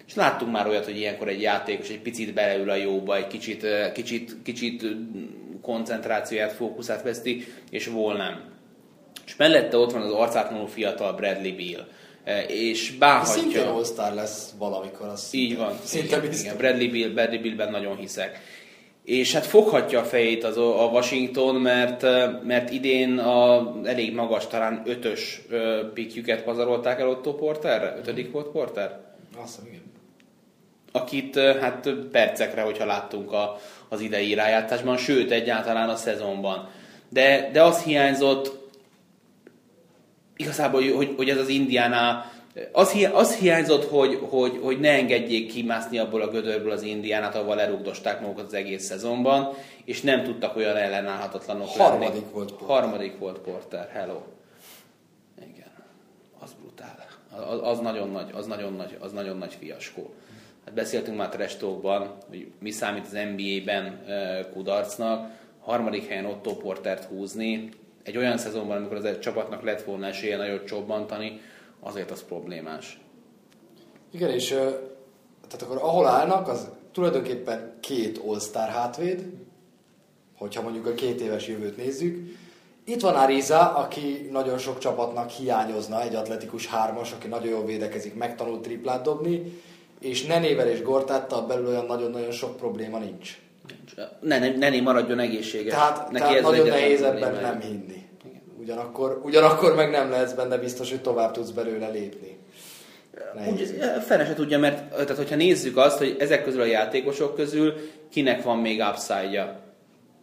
És láttunk már olyat, hogy ilyenkor egy játékos egy picit beleül a jóba, egy kicsit, kicsit, kicsit koncentrációját, fókuszát veszti, és vol nem. És mellette ott van az arcátlanul fiatal Bradley Beal. És báhatja... Szintén all lesz valamikor. Az így van. Szinte igen, igen, Bradley, Beal, Bradley Bealben nagyon hiszek. És hát foghatja a fejét az, a Washington, mert, mert idén a elég magas, talán ötös pikjüket pazarolták el Otto Porterre? Ötödik volt Porter? Azt igen. Akit hát percekre, hogyha láttunk a, az idei rájátszásban, sőt egyáltalán a szezonban. De, de az hiányzott, igazából, hogy, hogy ez az Indiana, az, hi, az hiányzott, hogy, hogy, hogy ne engedjék kimászni abból a gödörből az Indiánát, ahol lerugdosták magukat az egész szezonban, és nem tudtak olyan ellenállhatatlanok Harmadik lenni. volt Porter. Harmadik volt Porter, hello. Igen, az brutál. Az, az nagyon nagy, az nagyon nagy, az nagyon nagy fiaskó. Hát beszéltünk már Trestókban, hogy mi számít az NBA-ben kudarcnak, harmadik helyen Otto Portert húzni, egy olyan szezonban, amikor az egy csapatnak lett volna esélye nagyot csobbantani, azért az problémás. Igen, és tehát akkor ahol állnak, az tulajdonképpen két all hátvéd, hogyha mondjuk a két éves jövőt nézzük. Itt van Ariza, aki nagyon sok csapatnak hiányozna, egy atletikus hármas, aki nagyon jól védekezik, megtanult triplát dobni, és Nenével és Gortáttal belül olyan nagyon-nagyon sok probléma nincs. Ne, ne, Nené maradjon egészséges. Tehát, Neki tehát ez nagyon nehéz ebben nem hinni. Ugyanakkor, ugyanakkor meg nem lehetsz benne biztos, hogy tovább tudsz belőle lépni. Úgy, fene se tudja, mert tehát, hogyha nézzük azt, hogy ezek közül a játékosok közül kinek van még upside-ja.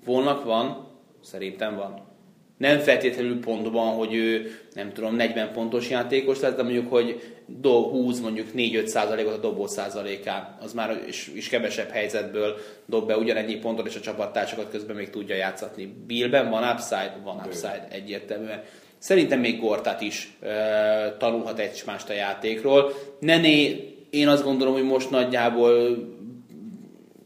Volnak van, szerintem van nem feltétlenül pontban, hogy ő nem tudom, 40 pontos játékos lesz, de mondjuk, hogy do, 20 mondjuk 4-5 százalékot a dobó százalékán, az már is, is kevesebb helyzetből dob be ugyanennyi pontot, és a csapattársakat közben még tudja játszatni. Billben van upside? Van upside egyértelműen. Szerintem még Gortát is e, tanulhat egy mást a játékról. Nené, én azt gondolom, hogy most nagyjából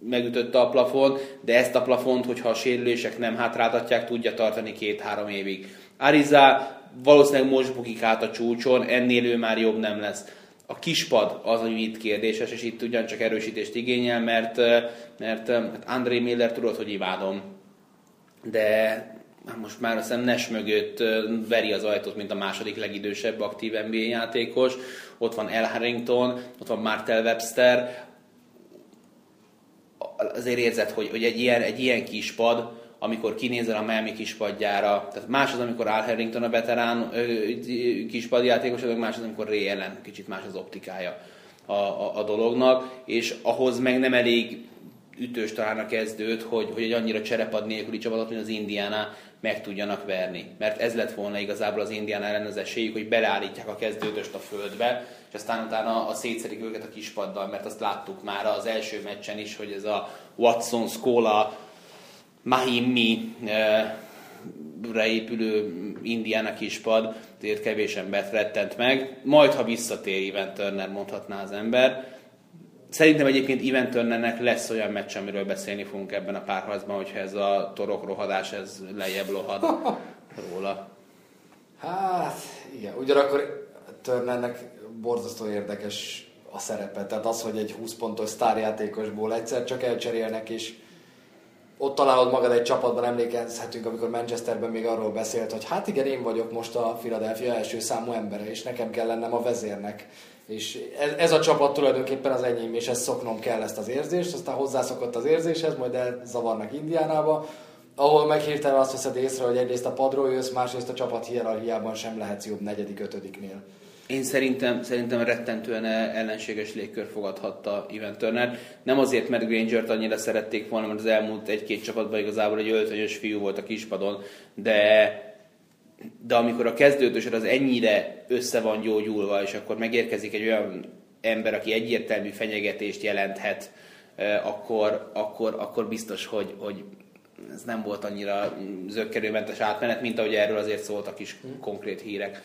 megütötte a plafon, de ezt a plafont, hogyha a sérülések nem hátráltatják, tudja tartani két-három évig. Ariza valószínűleg most bukik át a csúcson, ennél ő már jobb nem lesz. A kispad az, ami itt kérdéses, és itt ugyancsak erősítést igényel, mert, mert hát André Miller tudod, hogy imádom, de hát most már azt Nes mögött veri az ajtót, mint a második legidősebb aktív NBA játékos. Ott van El Harrington, ott van Martel Webster, azért érzed, hogy, hogy egy, ilyen, egy ilyen kispad, amikor kinézel a Miami kispadjára, tehát más az, amikor Al Harrington a veterán kispadjátékos, meg más az, amikor Ray ellen, kicsit más az optikája a, a, a dolognak, és ahhoz meg nem elég ütős talán a kezdőt, hogy, hogy egy annyira cserepad nélküli csapatot, mint az Indiana meg tudjanak verni. Mert ez lett volna igazából az Indiana ellen az esélyük, hogy beleállítják a kezdőtöst a földbe, és aztán utána a szétszedik őket a kispaddal, mert azt láttuk már az első meccsen is, hogy ez a Watson, Skola, Mahimi épülő Indiana kispad, azért kevés embert rettent meg. Majd, ha visszatér Event Turner, mondhatná az ember. Szerintem egyébként Event Turnernek lesz olyan meccs, amiről beszélni fogunk ebben a párharcban, hogyha ez a torok rohadás, ez lejjebb lohad róla. Hát, igen. Ugyanakkor Turnernek borzasztó érdekes a szerepe. Tehát az, hogy egy 20 pontos sztárjátékosból egyszer csak elcserélnek, és ott találod magad egy csapatban, emlékezhetünk, amikor Manchesterben még arról beszélt, hogy hát igen, én vagyok most a Philadelphia első számú embere, és nekem kell lennem a vezérnek. És ez, ez a csapat tulajdonképpen az enyém, és ezt szoknom kell ezt az érzést, aztán hozzászokott az érzéshez, majd elzavarnak Indiánába, ahol meg hirtelen azt veszed észre, hogy egyrészt a padról jössz, másrészt a csapat hierarchiában sem lehetsz jobb negyedik, ötödiknél. Én szerintem, szerintem rettentően ellenséges légkör fogadhatta Ivan Turner. Nem azért, mert Granger-t annyira szerették volna, mert az elmúlt egy-két csapatban igazából egy öltönyös fiú volt a kispadon, de de amikor a kezdődősor az ennyire össze van gyógyulva, és akkor megérkezik egy olyan ember, aki egyértelmű fenyegetést jelenthet, akkor, akkor, akkor biztos, hogy, hogy ez nem volt annyira zöggerőmentes átmenet, mint ahogy erről azért szóltak is konkrét hírek.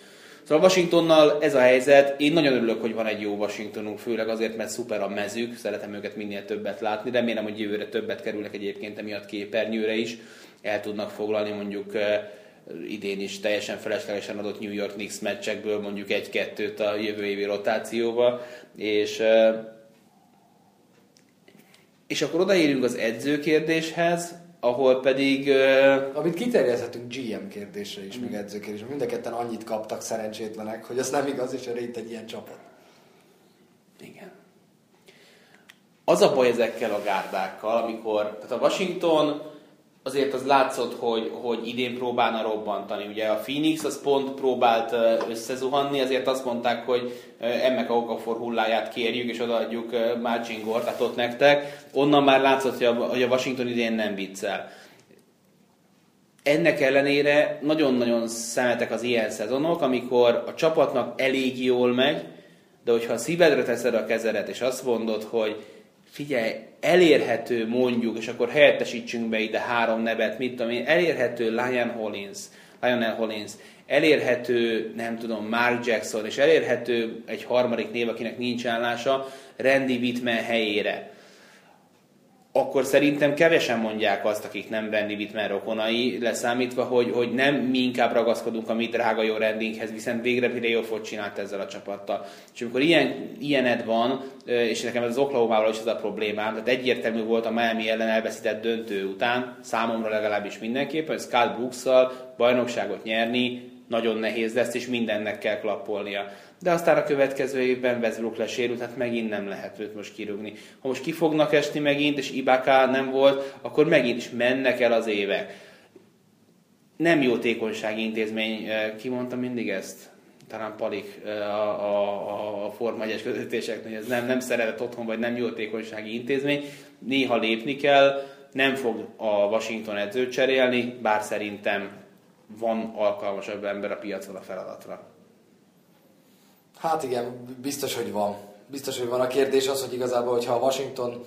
Szóval Washingtonnal ez a helyzet. Én nagyon örülök, hogy van egy jó Washingtonunk, főleg azért, mert szuper a mezük, szeretem őket minél többet látni. Remélem, hogy jövőre többet kerülnek egyébként emiatt képernyőre is. El tudnak foglalni mondjuk idén is teljesen feleslegesen adott New York Knicks meccsekből mondjuk egy-kettőt a jövő évi rotációba, és és akkor odaérünk az edzőkérdéshez, ahol pedig... Uh... Amit kiterjeszthetünk GM kérdésre is, mm. meg edzőkérdésre. Mind a ketten annyit kaptak szerencsétlenek, hogy ez nem igaz, és erre itt egy ilyen csapat. Igen. Az a baj ezekkel a gárdákkal, amikor, tehát a Washington azért az látszott, hogy, hogy idén próbálna robbantani. Ugye a Phoenix az pont próbált összezuhanni, ezért azt mondták, hogy a Okafor hulláját kérjük, és odaadjuk Marcin Gortatot nektek. Onnan már látszott, hogy a Washington idén nem viccel. Ennek ellenére nagyon-nagyon szemetek az ilyen szezonok, amikor a csapatnak elég jól megy, de hogyha a szívedre teszed a kezedet, és azt mondod, hogy figyelj, elérhető mondjuk, és akkor helyettesítsünk be ide három nevet, mit tudom én, elérhető Lion Hollins, Lionel Hollins, elérhető, nem tudom, Mark Jackson, és elérhető egy harmadik név, akinek nincs állása, Randy Whitman helyére akkor szerintem kevesen mondják azt, akik nem Randy Whitman rokonai, leszámítva, hogy, hogy nem mi inkább ragaszkodunk a mi drága jó rendinghez, viszont végre playoffot csinált ezzel a csapattal. És amikor ilyen, ilyened van, és nekem ez az oklahoma is ez a problémám, tehát egyértelmű volt a Miami ellen elveszített döntő után, számomra legalábbis mindenképpen, Scott brooks bajnokságot nyerni nagyon nehéz lesz, és mindennek kell klappolnia de aztán a következő évben Westbrook lesérült, hát megint nem lehet őt most kirúgni. Ha most ki fognak esni megint, és Ibaka nem volt, akkor megint is mennek el az évek. Nem jótékonysági intézmény, ki mondta mindig ezt? Talán Palik a, a, a Forma 1 közvetítéseknél, hogy ez nem, nem szeretett otthon, vagy nem jótékonysági intézmény. Néha lépni kell, nem fog a Washington edzőt cserélni, bár szerintem van alkalmasabb ember a piacon a feladatra. Hát igen, biztos, hogy van. Biztos, hogy van. A kérdés az, hogy igazából, hogyha a Washington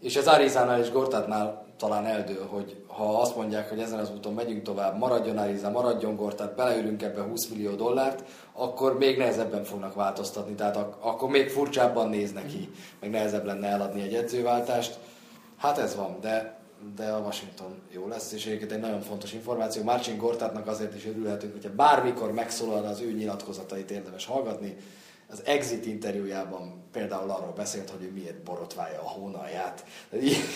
és az Arizánál és Gortátnál talán eldől, hogy ha azt mondják, hogy ezen az úton megyünk tovább, maradjon Arizá, maradjon Gortát, beleülünk ebbe 20 millió dollárt, akkor még nehezebben fognak változtatni, tehát ak- akkor még furcsábban néz neki, meg nehezebb lenne eladni egy edzőváltást. Hát ez van, de de a Washington jó lesz, és egyébként egy nagyon fontos információ. Marcin Gortátnak azért is örülhetünk, hogyha bármikor megszólal az ő nyilatkozatait érdemes hallgatni. Az exit interjújában például arról beszélt, hogy ő miért borotválja a hónalját.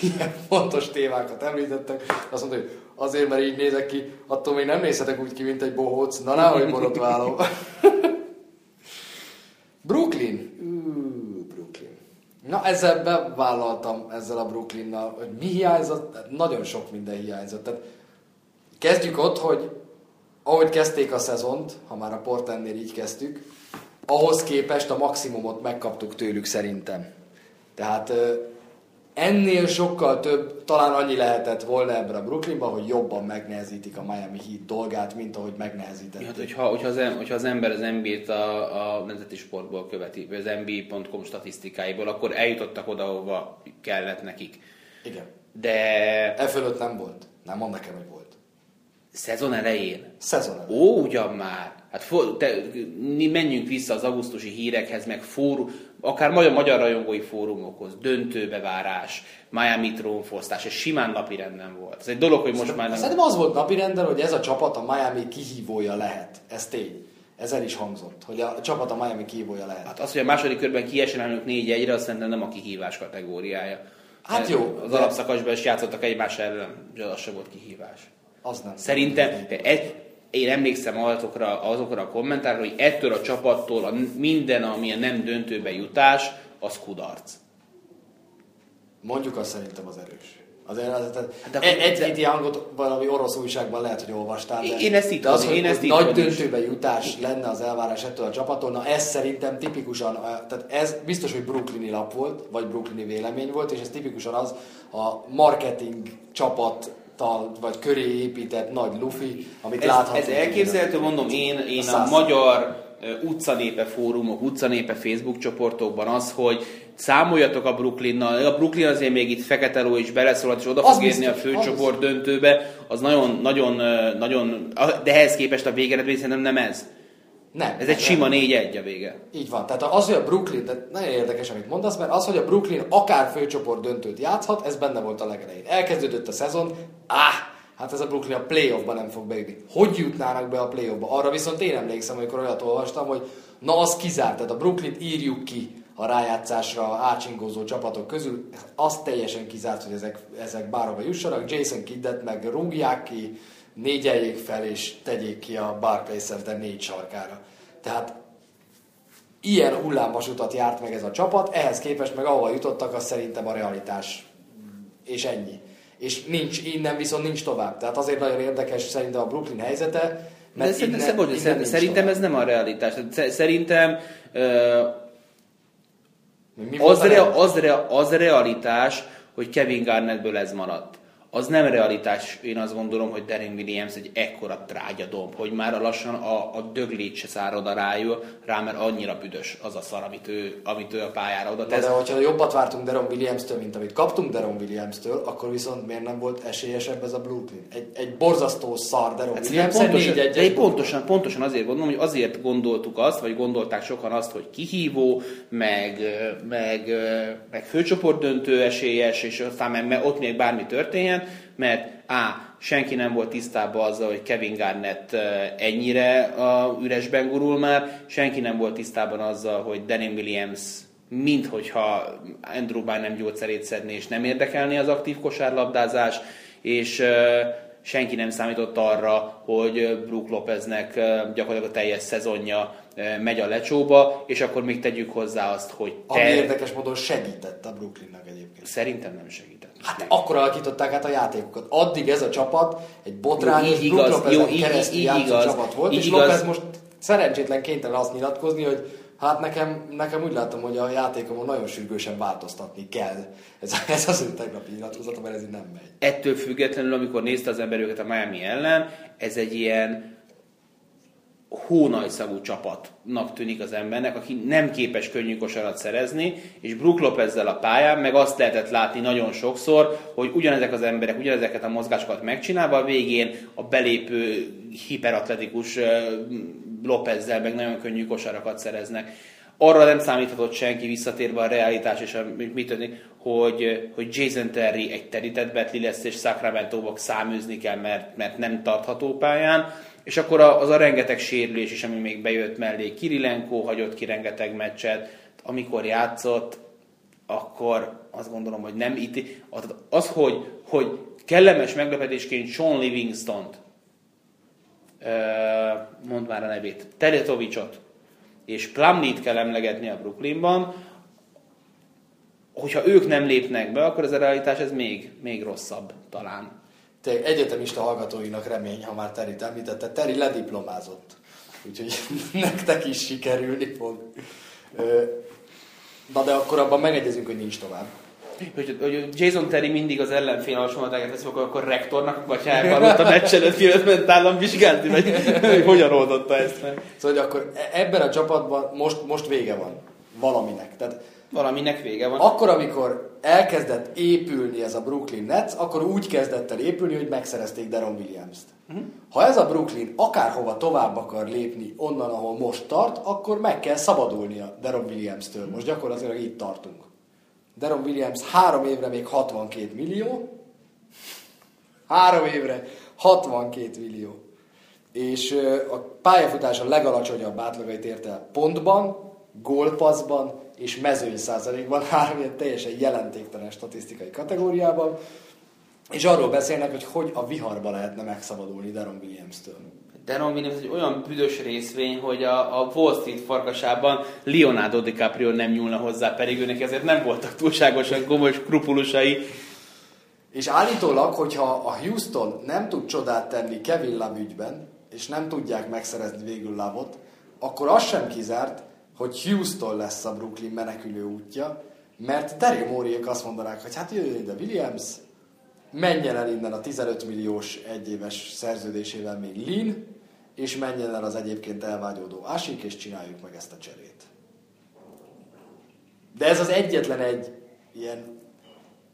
Ilyen fontos témákat említettek. Azt mondta, hogy azért, mert így nézek ki, attól még nem nézhetek úgy ki, mint egy bohóc. Na, nehogy borotválom. Brooklyn. Na ezzel bevállaltam ezzel a Brooklynnal, hogy mi hiányzott, nagyon sok minden hiányzott. Tehát kezdjük ott, hogy ahogy kezdték a szezont, ha már a Portlandnél így kezdtük, ahhoz képest a maximumot megkaptuk tőlük szerintem. Tehát ennél sokkal több, talán annyi lehetett volna ebben a Brooklynban, hogy jobban megnehezítik a Miami Heat dolgát, mint ahogy megnehezítették. Hát, hogyha, hogyha, az, hogyha az ember az NBA-t a, a nemzeti sportból követi, vagy az NBA.com statisztikáiból, akkor eljutottak oda, ahova kellett nekik. Igen. De... E fölött nem volt. Nem mond nekem, hogy volt. Szezon elején? Szezon elején. Ó, ugyan már. Hát for, te, menjünk vissza az augusztusi hírekhez, meg fórum, akár magyar, magyar rajongói fórumokhoz, döntőbevárás, Miami trónfosztás, és simán napirenden volt. Ez egy dolog, hogy most már nem... Szerintem az volt napirenden, hogy ez a csapat a Miami kihívója lehet. Ez tény. Ez el is hangzott, hogy a csapat a Miami kihívója lehet. Hát az, hogy a második körben kieselnünk 4-1-re, azt szerintem nem a kihívás kategóriája. Hát jó. Az de- alapszakasban is játszottak egymás ellen, de az sem volt kihívás. Az nem. Szerintem, egy, én emlékszem azokra, azokra a kommentárokra, hogy ettől a csapattól a minden, ami a nem döntőbe jutás, az kudarc. Mondjuk azt szerintem az erős. Azért az, tehát de egy, akkor- egy-két ilyen hangot valami orosz újságban lehet, hogy olvastál. De, Én ezt így de az, hogy, én ezt hogy nagy is. döntőbe jutás lenne az elvárás ettől a csapattól, na ez szerintem tipikusan, a- tehát ez biztos, hogy brooklyni lap volt, vagy brooklyni vélemény volt, és ez tipikusan az a marketing csapattal, vagy köré épített nagy lufi, amit Ez, láthatunk. ez elképzelhető, mondom, én, én a száz magyar utcanépe fórumok, utcanépe Facebook csoportokban az, hogy számoljatok a Brooklynnal, a Brooklyn azért még itt fekete ló is beleszólhat, és oda Az fog érni a főcsoport döntőbe, az nagyon, nagyon, nagyon, de ehhez képest a végeredmény szerintem nem ez. Nem. Ez nem, egy sima 4-1 a vége. Így van. Tehát az, hogy a Brooklyn, tehát nagyon érdekes, amit mondasz, mert az, hogy a Brooklyn akár főcsoport döntőt játszhat, ez benne volt a legelején. Elkezdődött a szezon, áh, hát ez a Brooklyn a playoffba nem fog bejutni. Hogy jutnának be a playoffba? Arra viszont én emlékszem, amikor olyat olvastam, hogy na az kizárt, tehát a Brooklyn írjuk ki a rájátszásra átsingózó csapatok közül, az teljesen kizárt, hogy ezek, ezek bárhova jussanak. Jason Kiddet meg rúgják ki, négyeljék fel és tegyék ki a Barclays Center négy sarkára. Tehát ilyen hullámvasutat járt meg ez a csapat, ehhez képest meg ahova jutottak, az szerintem a realitás. És ennyi. És nincs, innen viszont nincs tovább. Tehát azért nagyon érdekes szerintem a Brooklyn helyzete, De mert szerintem, innen, innen, innen nincs szerintem ez nem a realitás. Szerintem volt az, rea, az, rea, az realitás, hogy Kevin Garnettből ez maradt. Az nem realitás, én azt gondolom, hogy Darren Williams egy ekkora trágyadomb, hogy már lassan a, a döglét se szárad a rájul, rá, mert annyira büdös az a szar, amit ő, amit ő a pályára oda tesz. de hogyha jobbat vártunk Deron Williams-től, mint amit kaptunk Deron Williams-től, akkor viszont miért nem volt esélyesebb ez a Brooklyn? Egy, egy borzasztó szar Deron Hát Williams, pontosan, de én pontosan, pontosan azért gondolom, hogy azért gondoltuk azt, vagy gondolták sokan azt, hogy kihívó, meg, meg, meg főcsoport döntő esélyes, és aztán meg, meg ott még bármi történjen, mert A. senki nem volt tisztában azzal, hogy Kevin Garnett ennyire a üresben gurul már, senki nem volt tisztában azzal, hogy Danny Williams minthogyha Andrew Bynum nem gyógyszerét szedné, és nem érdekelné az aktív kosárlabdázás, és senki nem számított arra, hogy Brook Lopeznek gyakorlatilag a teljes szezonja megy a lecsóba, és akkor még tegyük hozzá azt, hogy Ami te... érdekes módon segített a Brooklynnak egyébként. Szerintem nem segített. Hát akkor alakították át a játékokat. Addig ez a csapat egy botrányos Jó, így igaz, jó, így- keresztül így játszó igaz, csapat volt, így és igaz. Lopez most szerencsétlen kénytelen azt nyilatkozni, hogy hát nekem, nekem úgy látom, hogy a játékomon nagyon sürgősen változtatni kell. Ez, ez az ő tegnapi nyilatkozata, mert ez így nem megy. Ettől függetlenül, amikor nézte az ember őket a Miami ellen, ez egy ilyen hónajszagú csapatnak tűnik az embernek, aki nem képes könnyű kosarat szerezni, és Brook Lopezzel a pályán, meg azt lehetett látni nagyon sokszor, hogy ugyanezek az emberek, ugyanezeket a mozgásokat megcsinálva, a végén a belépő hiperatletikus Lopezzel meg nagyon könnyű kosarakat szereznek. Arra nem számíthatott senki visszatérve a realitás és a, mit tudni, hogy, hogy Jason Terry egy terített betli lesz, és Sacramento-ba száműzni kell, mert, mert nem tartható pályán. És akkor az a rengeteg sérülés is, ami még bejött mellé. Kirilenko hagyott ki rengeteg meccset. Amikor játszott, akkor azt gondolom, hogy nem itt. Az, hogy, hogy kellemes meglepetésként Sean Livingston-t, mondd már a nevét, Teretovicsot és Plumlee-t kell emlegetni a Brooklynban, hogyha ők nem lépnek be, akkor ez a realitás ez még, még rosszabb talán. Tényleg egyetemista hallgatóinak remény, ha már Terry említette. Terry lediplomázott. Úgyhogy nektek is sikerülni fog. Na de akkor abban megegyezünk, hogy nincs tovább. Hogy, hogy Jason Terry mindig az ellenfél hasonlatágat teszik, akkor, akkor rektornak vagy elkarott a meccs előtt, mielőtt ment állam vizsgálni, vagy hogy hogyan oldotta ezt meg. Szóval hogy akkor e- ebben a csapatban most, most vége van. valaminek. Tehát Valaminek vége van. akkor, amikor elkezdett épülni ez a Brooklyn Nets, akkor úgy kezdett el épülni, hogy megszerezték Deron Williams-t. Uh-huh. Ha ez a Brooklyn akárhova tovább akar lépni onnan, ahol most tart, akkor meg kell szabadulnia Deron Williams-től. Most gyakorlatilag itt tartunk. Deron Williams három évre még 62 millió, három évre 62 millió. És a pályafutása legalacsonyabb átlagait ért el pontban, gólpasszban és mezőny százalékban, három ilyen teljesen jelentéktelen statisztikai kategóriában, és arról beszélnek, hogy hogy a viharba lehetne megszabadulni Deron Williams-től. Deron Williams egy olyan büdös részvény, hogy a, a Wall Street farkasában Leonardo DiCaprio nem nyúlna hozzá, pedig őnek ezért nem voltak túlságosan gomoly skrupulusai. És állítólag, hogyha a Houston nem tud csodát tenni Kevin Love ügyben, és nem tudják megszerezni végül Lavot, akkor az sem kizárt, hogy Houston lesz a Brooklyn menekülő útja, mert Daryl Moreyek azt mondanák, hogy hát jöjjön ide Williams, menjen el innen a 15 milliós egyéves szerződésével még Lin, és menjen el az egyébként elvágyódó Asik, és csináljuk meg ezt a cserét. De ez az egyetlen egy ilyen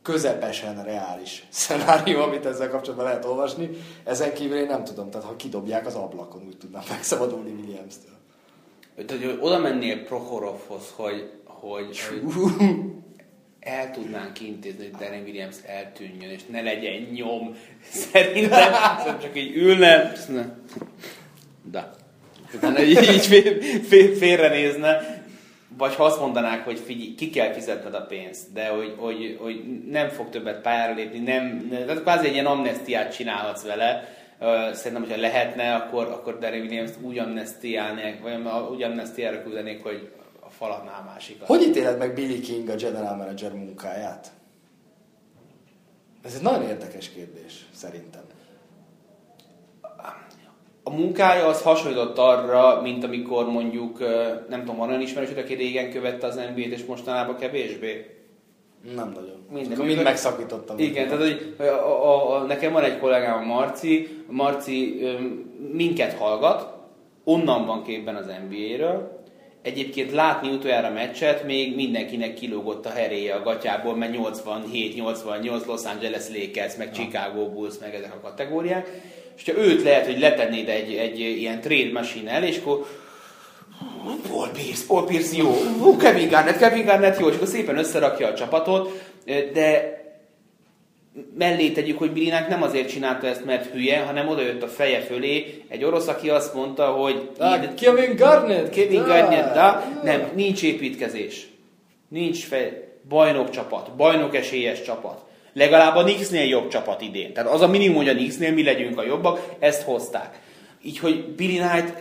közepesen reális szenárió, amit ezzel kapcsolatban lehet olvasni. Ezen kívül én nem tudom, tehát ha kidobják az ablakon, úgy tudnám megszabadulni Williams-től. Tehát, hogy oda mennél Prohorovhoz, hogy, hogy, hogy el tudnánk intézni, hogy Darren Williams eltűnjön, és ne legyen nyom. Szerintem szóval csak így ülne, ne. Da. Utána így, így fél, fél, félrenézne. Vagy ha azt mondanák, hogy figyelj, ki kell fizetned a pénzt, de hogy, hogy, hogy nem fog többet pályára lépni, nem, tehát kvázi egy ilyen amnestiát csinálhatsz vele. Szerintem, hogyha lehetne, akkor, akkor Darren Williams úgy amnestiálnék, vagy úgy amnestiára küldenék, hogy a falatnál másikat. Hogy ítéled meg Billy King a general manager munkáját? Ez egy nagyon érdekes kérdés, szerintem. A munkája az hasonlított arra, mint amikor mondjuk, nem tudom, van olyan ismerősöd, aki régen követte az NBA-t, és mostanában kevésbé? Nem nagyon. Minden. Akkor mind megszakítottam. Igen, tehát hogy a, a, a, nekem van egy kollégám, a Marci, Marci ö, minket hallgat, onnan van képben az NBA-ről, Egyébként látni utoljára meccset még mindenkinek kilógott a heréje a gatyából, mert 87-88 Los Angeles Lakers, meg Chicago Bulls, meg ezek a kategóriák. És ha őt lehet, hogy letennéd egy, egy ilyen trade machine és akkor Paul Pierce, Paul Pierce jó, Hú, Kevin Garnett, Kevin Garnett jó, és akkor szépen összerakja a csapatot, de mellé tegyük, hogy Bilinek nem azért csinálta ezt, mert hülye, hanem oda jött a feje fölé egy orosz, aki azt mondta, hogy Ah, Kevin Garnett! Kevin Da! Garnett, da, nem, nincs építkezés. Nincs fej, bajnok csapat, bajnok esélyes csapat. Legalább a Knicksnél jobb csapat idén. Tehát az a minimum, hogy a Knicksnél mi legyünk a jobbak, ezt hozták. Így, hogy Billy Knight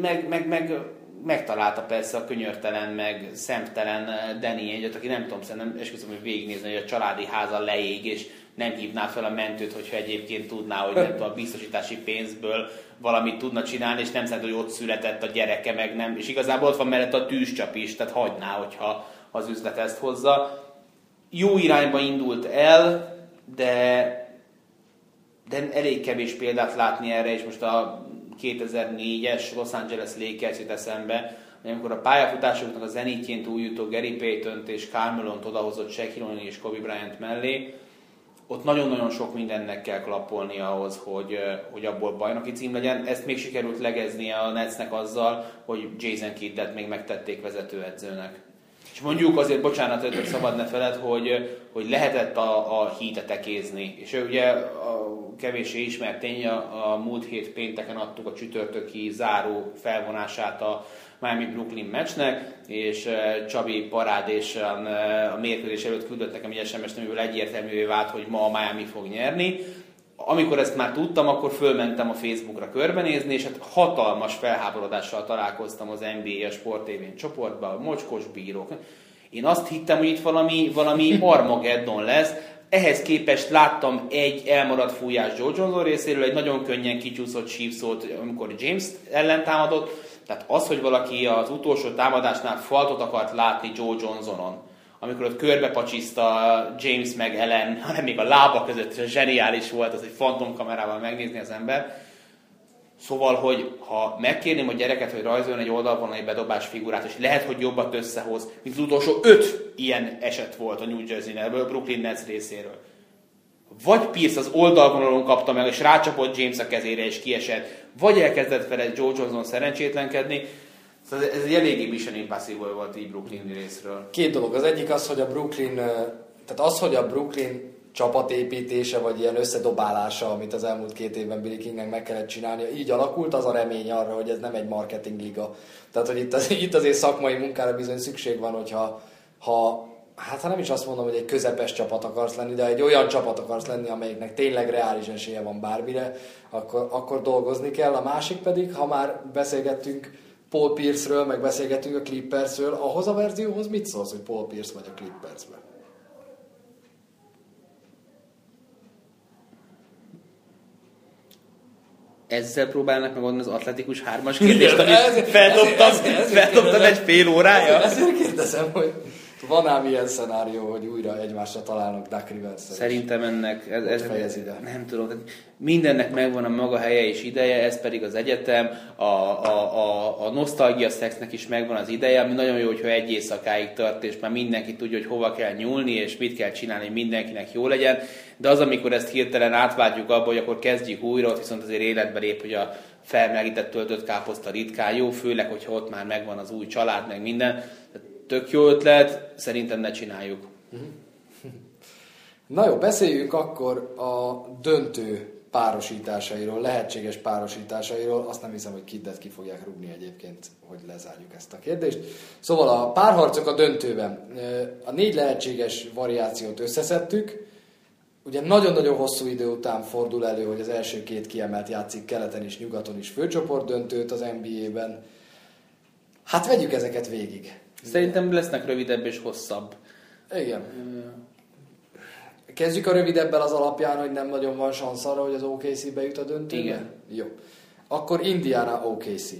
meg, meg, meg megtalálta persze a könyörtelen, meg szemtelen Danny egyet, aki nem tudom, szerintem esküszöm, hogy végignézni, hogy a családi háza leég, és nem hívná fel a mentőt, hogyha egyébként tudná, hogy nem tudom, a biztosítási pénzből valamit tudna csinálni, és nem szerint, hogy ott született a gyereke, meg nem. És igazából ott van mellett a tűzcsap is, tehát hagyná, hogyha az üzlet ezt hozza. Jó irányba indult el, de de elég kevés példát látni erre, és most a 2004-es Los Angeles Lakers jut eszembe, amikor a pályafutásoknak a zenítjén túljutó Gary payton és Carmelont odahozott Shaquille és Kobe Bryant mellé, ott nagyon-nagyon sok mindennek kell klappolni ahhoz, hogy, hogy abból bajnoki cím legyen. Ezt még sikerült legeznie a Netsnek azzal, hogy Jason Kiddet még megtették vezetőedzőnek. És mondjuk azért, bocsánat, hogy szabad ne feled, hogy, hogy lehetett a, a hítet ekézni. És ugye a kevéssé ismert tény, a, a múlt hét pénteken adtuk a csütörtöki záró felvonását a Miami-Brooklyn meccsnek, és Csabi parádésen a mérkőzés előtt küldött nekem egy SMS-t, amiből egyértelművé vált, hogy ma a Miami fog nyerni. Amikor ezt már tudtam, akkor fölmentem a Facebookra körbenézni, és hát hatalmas felháborodással találkoztam az NBA a Sport TV csoportban, a mocskos bírók. Én azt hittem, hogy itt valami, valami Armageddon lesz, ehhez képest láttam egy elmaradt fújás Joe Johnson részéről, egy nagyon könnyen kicsúszott sípszót, amikor James ellen támadott. Tehát az, hogy valaki az utolsó támadásnál faltot akart látni Joe Johnsonon, amikor ott körbepacsiszta James meg Ellen, hanem még a lába között zseniális volt, az egy fantomkamerával megnézni az ember. Szóval, hogy ha megkérném a gyereket, hogy rajzoljon egy oldalvonal egy bedobás figurát, és lehet, hogy jobbat összehoz, mint az utolsó öt ilyen eset volt a New Jersey-nél, Brooklyn Nets részéről. Vagy Pierce az oldalvonalon kapta meg, és rácsapott James a kezére, és kiesett, vagy elkezdett vele Joe Johnson szerencsétlenkedni. Szóval ez egy eléggé Mission Impossible volt így Brooklyn részről. Két dolog. Az egyik az, hogy a Brooklyn, tehát az, hogy a Brooklyn csapatépítése, vagy ilyen összedobálása, amit az elmúlt két évben Billy Kingnek meg kellett csinálnia, így alakult az a remény arra, hogy ez nem egy marketing liga. Tehát, hogy itt, az, itt azért szakmai munkára bizony szükség van, hogyha ha, hát ha nem is azt mondom, hogy egy közepes csapat akarsz lenni, de egy olyan csapat akarsz lenni, amelyiknek tényleg reális esélye van bármire, akkor, akkor dolgozni kell. A másik pedig, ha már beszélgettünk Paul Pierce-ről, meg beszélgettünk a Clippersről, ahhoz a verzióhoz mit szólsz, hogy Paul Pierce vagy a Clippersben? ezzel próbálnak megoldani az atletikus hármas kérdést, amit feltoptam, feltoptam egy fél órája. Ezért kérdezem, hogy van ám ilyen szenárió, hogy újra egymásra találnak Duck rivers Szerintem ennek, ez, ez, ez nem tudom, mindennek megvan a maga helye és ideje, ez pedig az egyetem, a, a, a, a nosztalgia szexnek is megvan az ideje, ami nagyon jó, hogyha egy éjszakáig tart, és már mindenki tudja, hogy hova kell nyúlni, és mit kell csinálni, hogy mindenkinek jó legyen, de az, amikor ezt hirtelen átváltjuk abba, hogy akkor kezdjük újra, ott viszont azért életbe lép, hogy a felmelegített töltött káposzta ritkán jó, főleg, hogyha ott már megvan az új család, meg minden tök jó ötlet, szerintem ne csináljuk. Na jó, beszéljünk akkor a döntő párosításairól, lehetséges párosításairól. Azt nem hiszem, hogy kiddet ki fogják rúgni egyébként, hogy lezárjuk ezt a kérdést. Szóval a párharcok a döntőben. A négy lehetséges variációt összeszedtük. Ugye nagyon-nagyon hosszú idő után fordul elő, hogy az első két kiemelt játszik keleten és nyugaton is főcsoport döntőt az NBA-ben. Hát vegyük ezeket végig. Szerintem lesznek rövidebb és hosszabb. Igen. Kezdjük a rövidebbel az alapján, hogy nem nagyon van szansz arra, hogy az OKC bejut a döntőbe? Igen. Jó. Akkor Indiana OKC.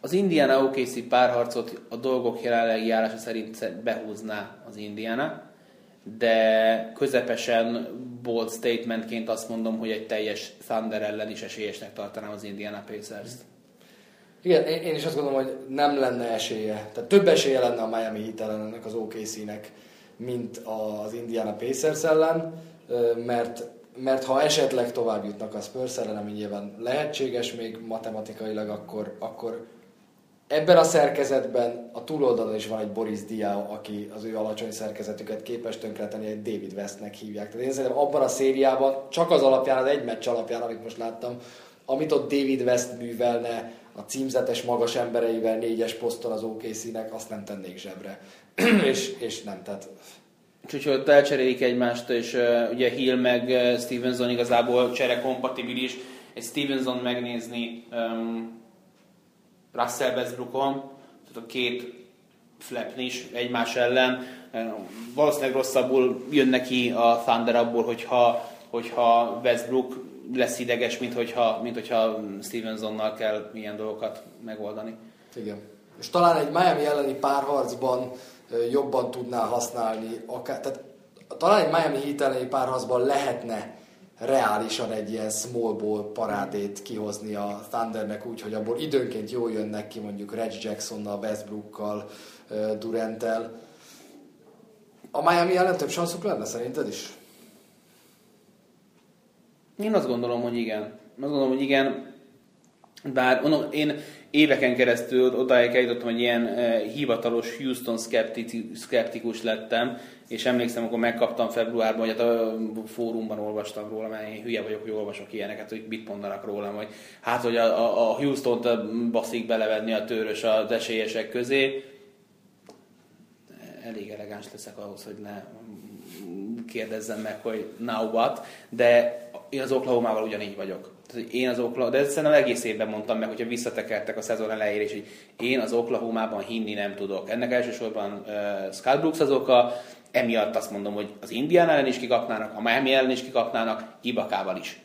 Az Indiana OKC párharcot a dolgok jelenlegi állása szerint behúzná az Indiana, de közepesen bold statementként azt mondom, hogy egy teljes Thunder ellen is esélyesnek tartanám az Indiana Pacers-t. Igen, én is azt gondolom, hogy nem lenne esélye. Tehát több esélye lenne a Miami Heat ellen ennek az OKC-nek, mint az Indiana Pacers ellen, mert, mert ha esetleg tovább jutnak a Spurs ellen, ami nyilván lehetséges még matematikailag, akkor, akkor ebben a szerkezetben a túloldalon is van egy Boris Diaw, aki az ő alacsony szerkezetüket képes tönkretenni, egy David Westnek hívják. Tehát én szerintem abban a szériában, csak az alapján, az egy meccs alapján, amit most láttam, amit ott David West művelne, a címzetes magas embereivel négyes poszton az OKC-nek, azt nem tennék zsebre. és, és nem, tehát... Úgyhogy ott elcserélik egymást, és uh, ugye Hill meg uh, Stevenson igazából csere kompatibilis. Egy Stevenson megnézni um, Russell Westbrookon, tehát a két flapni is egymás ellen. Uh, valószínűleg rosszabbul jön neki a Thunder abból, hogyha, hogyha Westbrook lesz ideges, mint hogyha, mint hogyha Stevensonnal kell ilyen dolgokat megoldani. Igen. És talán egy Miami elleni párharcban jobban tudná használni, akár, tehát talán egy Miami Heat elleni párharcban lehetne reálisan egy ilyen small ball parádét kihozni a Thundernek úgy, hogy abból időnként jól jönnek ki mondjuk Reggie Jacksonnal, Westbrookkal, Durantel. A Miami ellen több sanszuk lenne szerinted is? Én azt gondolom, hogy igen. Azt gondolom, hogy igen. Bár mondom, én éveken keresztül odáig eljutottam, hogy ilyen uh, hivatalos Houston skeptikus lettem, és emlékszem, akkor megkaptam februárban, hogy hát a fórumban olvastam róla, mert én hülye vagyok, hogy olvasok ilyeneket, hogy mit mondanak rólam, hogy hát, hogy a, a, a Houston-t baszik belevenni a törös az esélyesek közé. Elég elegáns leszek ahhoz, hogy ne kérdezzem meg, hogy now what, de én az Oklahoma-val ugyanígy vagyok. Én az Oklahoma, de szerintem egész évben mondtam meg, hogyha visszatekertek a szezon elejére, és hogy én az Oklahoma-ban hinni nem tudok. Ennek elsősorban uh, Scott Brooks az oka, emiatt azt mondom, hogy az Indián ellen is kikapnának, a Miami ellen is kikapnának, Ibakával is.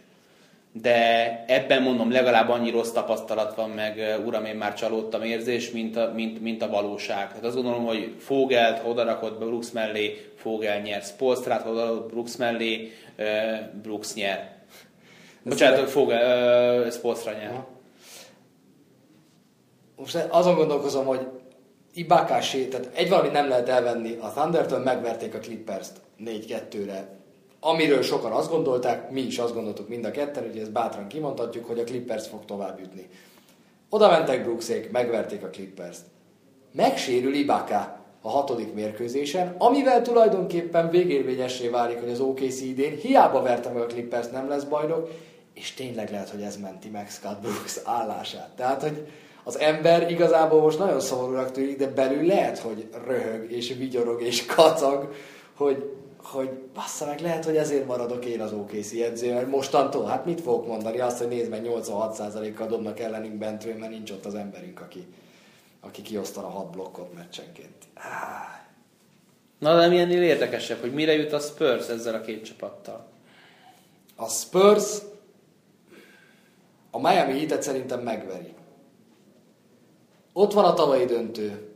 De ebben mondom, legalább annyi rossz tapasztalat van, meg uram, én már csalódtam érzés, mint a, mint, mint a valóság. Tehát azt gondolom, hogy Fogelt, ha odarakod Brooks mellé, Fogel nyer. Spolstrát, ha odarakod Brooks mellé, Brooks nyer Bocsánat, fog, uh, Sportsra nyer. Most azon gondolkozom, hogy Ibaka tehát egy valami nem lehet elvenni. A Thundertől megverték a Clippers-t 4-2-re. Amiről sokan azt gondolták, mi is azt gondoltuk mind a ketten, hogy ezt bátran kimondhatjuk, hogy a Clippers fog tovább jutni. Oda mentek Brooksék, megverték a Clippers-t. Megsérül Ibaka a hatodik mérkőzésen, amivel tulajdonképpen végérvényessé válik, hogy az OKC idén hiába verte meg a Clippers, nem lesz bajnok, és tényleg lehet, hogy ez menti meg Scott Brooks állását. Tehát, hogy az ember igazából most nagyon szomorúnak tűnik, de belül lehet, hogy röhög, és vigyorog, és kacag, hogy, hogy bassza meg, lehet, hogy ezért maradok én az OKC edző, mert mostantól, hát mit fogok mondani? Azt, hogy nézd meg, 86%-kal dobnak ellenünk bentről, mert nincs ott az emberünk, aki, aki kiosztana hat blokkot meccsenként. Na, de milyennél érdekesebb, hogy mire jut a Spurs ezzel a két csapattal? A Spurs a Miami Heat-et szerintem megveri. Ott van a tavalyi döntő,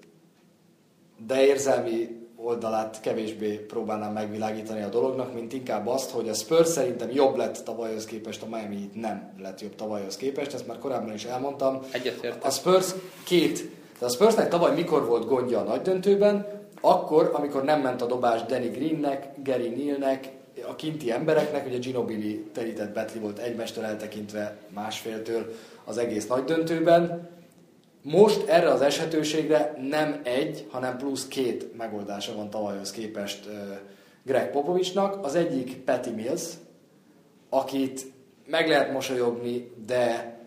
de érzelmi oldalát kevésbé próbálnám megvilágítani a dolognak, mint inkább azt, hogy a Spurs szerintem jobb lett tavalyhoz képest, a Miami Heat nem lett jobb tavalyhoz képest, ezt már korábban is elmondtam. Egyetértek. A Spurs két, de a Spursnek tavaly mikor volt gondja a nagy döntőben? Akkor, amikor nem ment a dobás Danny Greennek, Gary Nealnek, a kinti embereknek, ugye Ginobili terített betli volt egy mester eltekintve másféltől az egész nagy döntőben, most erre az eshetőségre nem egy, hanem plusz két megoldása van tavalyhoz képest Greg Popovicsnak. Az egyik Patty Mills, akit meg lehet mosolyogni, de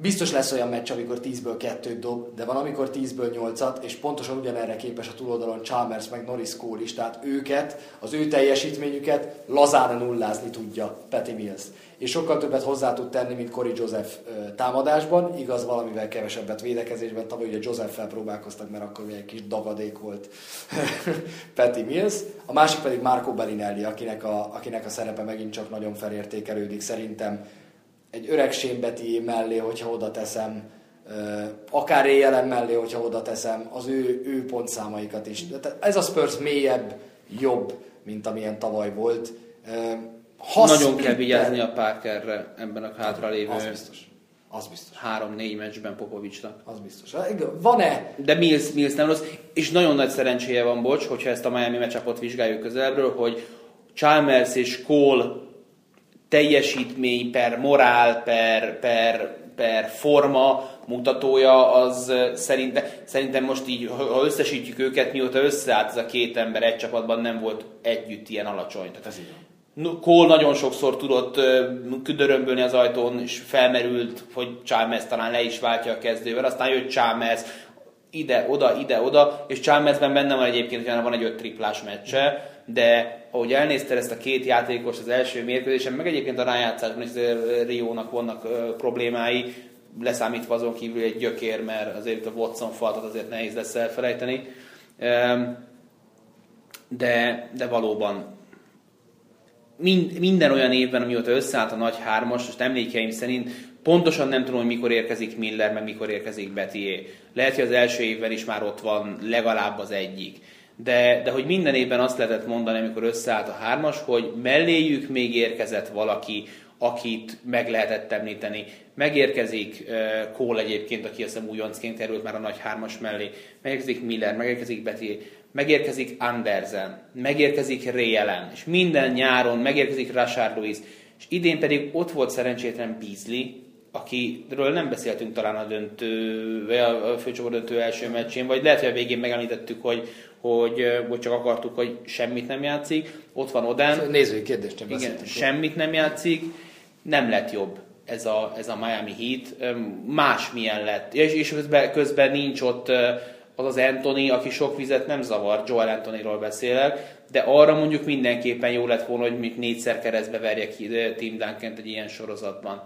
biztos lesz olyan meccs, amikor 10-ből 2 dob, de van amikor 10-ből 8-at, és pontosan ugyanerre képes a túloldalon Chalmers meg Norris Cole is, tehát őket, az ő teljesítményüket lazán nullázni tudja Patty Mills. És sokkal többet hozzá tud tenni, mint Cory Joseph támadásban, igaz valamivel kevesebbet védekezésben, tavaly ugye Joseph-fel próbálkoztak, mert akkor egy kis dagadék volt Patty Mills, a másik pedig Marco Bellinelli, akinek a, akinek a szerepe megint csak nagyon felértékelődik, szerintem egy öreg Sémbeti mellé, hogyha oda teszem, akár éjjelen mellé, hogyha oda teszem, az ő, ő pontszámaikat is. Tehát ez a Spurs mélyebb, jobb, mint amilyen tavaly volt nagyon kell vigyázni a Parkerre ebben a hátralévő az biztos. Az biztos. Három-négy meccsben Popovicsnak. Az biztos. Van-e? De Mills, Mills nem rossz. És nagyon nagy szerencséje van, bocs, hogyha ezt a Miami meccsapot vizsgáljuk közelről, hogy Chalmers és Cole teljesítmény per morál, per, per, per forma mutatója, az szerintem, szerintem most így, ha összesítjük őket, mióta összeállt ez a két ember egy csapatban, nem volt együtt ilyen alacsony. Tehát ez így van. Cole nagyon sokszor tudott küdörömbölni az ajtón, és felmerült, hogy Chalmers talán le is váltja a kezdővel, aztán jött Chalmers ide, oda, ide, oda, és Chalmersben benne van egyébként, hogy van egy öt triplás meccse, de ahogy elnézte ezt a két játékos az első mérkőzésen, meg egyébként a rájátszásban is Riónak vannak ö, problémái, leszámítva azon kívül egy gyökér, mert azért a Watson faltat azért nehéz lesz elfelejteni. De, de valóban mind, minden olyan évben, amióta összeállt a nagy hármas, most emlékeim szerint pontosan nem tudom, hogy mikor érkezik Miller, meg mikor érkezik Betié. Lehet, hogy az első évben is már ott van legalább az egyik. De, de hogy minden évben azt lehetett mondani, amikor összeállt a hármas, hogy melléjük még érkezett valaki, akit meg lehetett említeni. Megérkezik uh, Cole egyébként, aki azt hiszem újoncként került már a nagy hármas mellé. Megérkezik Miller, megérkezik Betty megérkezik Andersen, megérkezik Ray Allen, és minden nyáron megérkezik Rashard Lewis, és idén pedig ott volt szerencsétlen Beasley, akiről nem beszéltünk talán a döntő, vagy a főcsoport döntő első meccsén, vagy lehet, hogy a végén megemlítettük, hogy, hogy, hogy csak akartuk, hogy semmit nem játszik. Ott van Oden. Nézői kérdést nem Igen, semmit nem játszik. Nem lett jobb ez a, ez a Miami Heat. Más milyen lett. És, és közben, közben nincs ott az az Anthony, aki sok vizet nem zavar, Joel Anthonyról beszélek, de arra mondjuk mindenképpen jó lett volna, hogy még négyszer keresztbe verje ki Tim duncan egy ilyen sorozatban.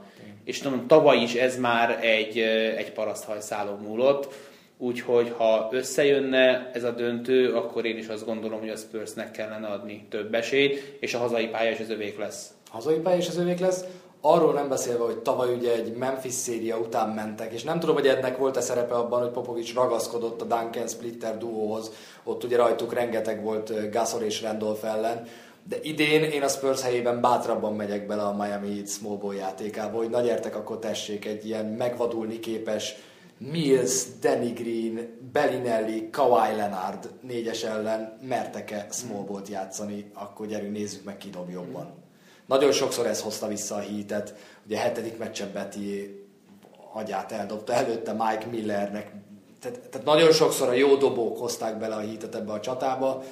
És tudom, tavaly is ez már egy, egy paraszthajszálon múlott, úgyhogy ha összejönne ez a döntő, akkor én is azt gondolom, hogy a Spursnek kellene adni több esélyt, és a hazai pálya is az övék lesz. A hazai pálya is az övék lesz. Arról nem beszélve, hogy tavaly ugye egy Memphis széria után mentek, és nem tudom, hogy ennek volt-e szerepe abban, hogy Popovics ragaszkodott a Duncan Splitter duóhoz, ott ugye rajtuk rengeteg volt Gasol és Randolph ellen, De idén én a Spurs helyében bátrabban megyek bele a Miami Heat small ball játékába, hogy na gyertek, akkor tessék egy ilyen megvadulni képes Mills, Danny Green, Bellinelli, Kawhi Leonard négyes ellen mertek-e small ball játszani, akkor gyerünk nézzük meg, ki dob jobban. Nagyon sokszor ez hozta vissza a hítet. Ugye a hetedik meccsen Betty agyát eldobta előtte Mike Millernek. Tehát, tehát nagyon sokszor a jó dobók hozták bele a hítet ebbe a csatába.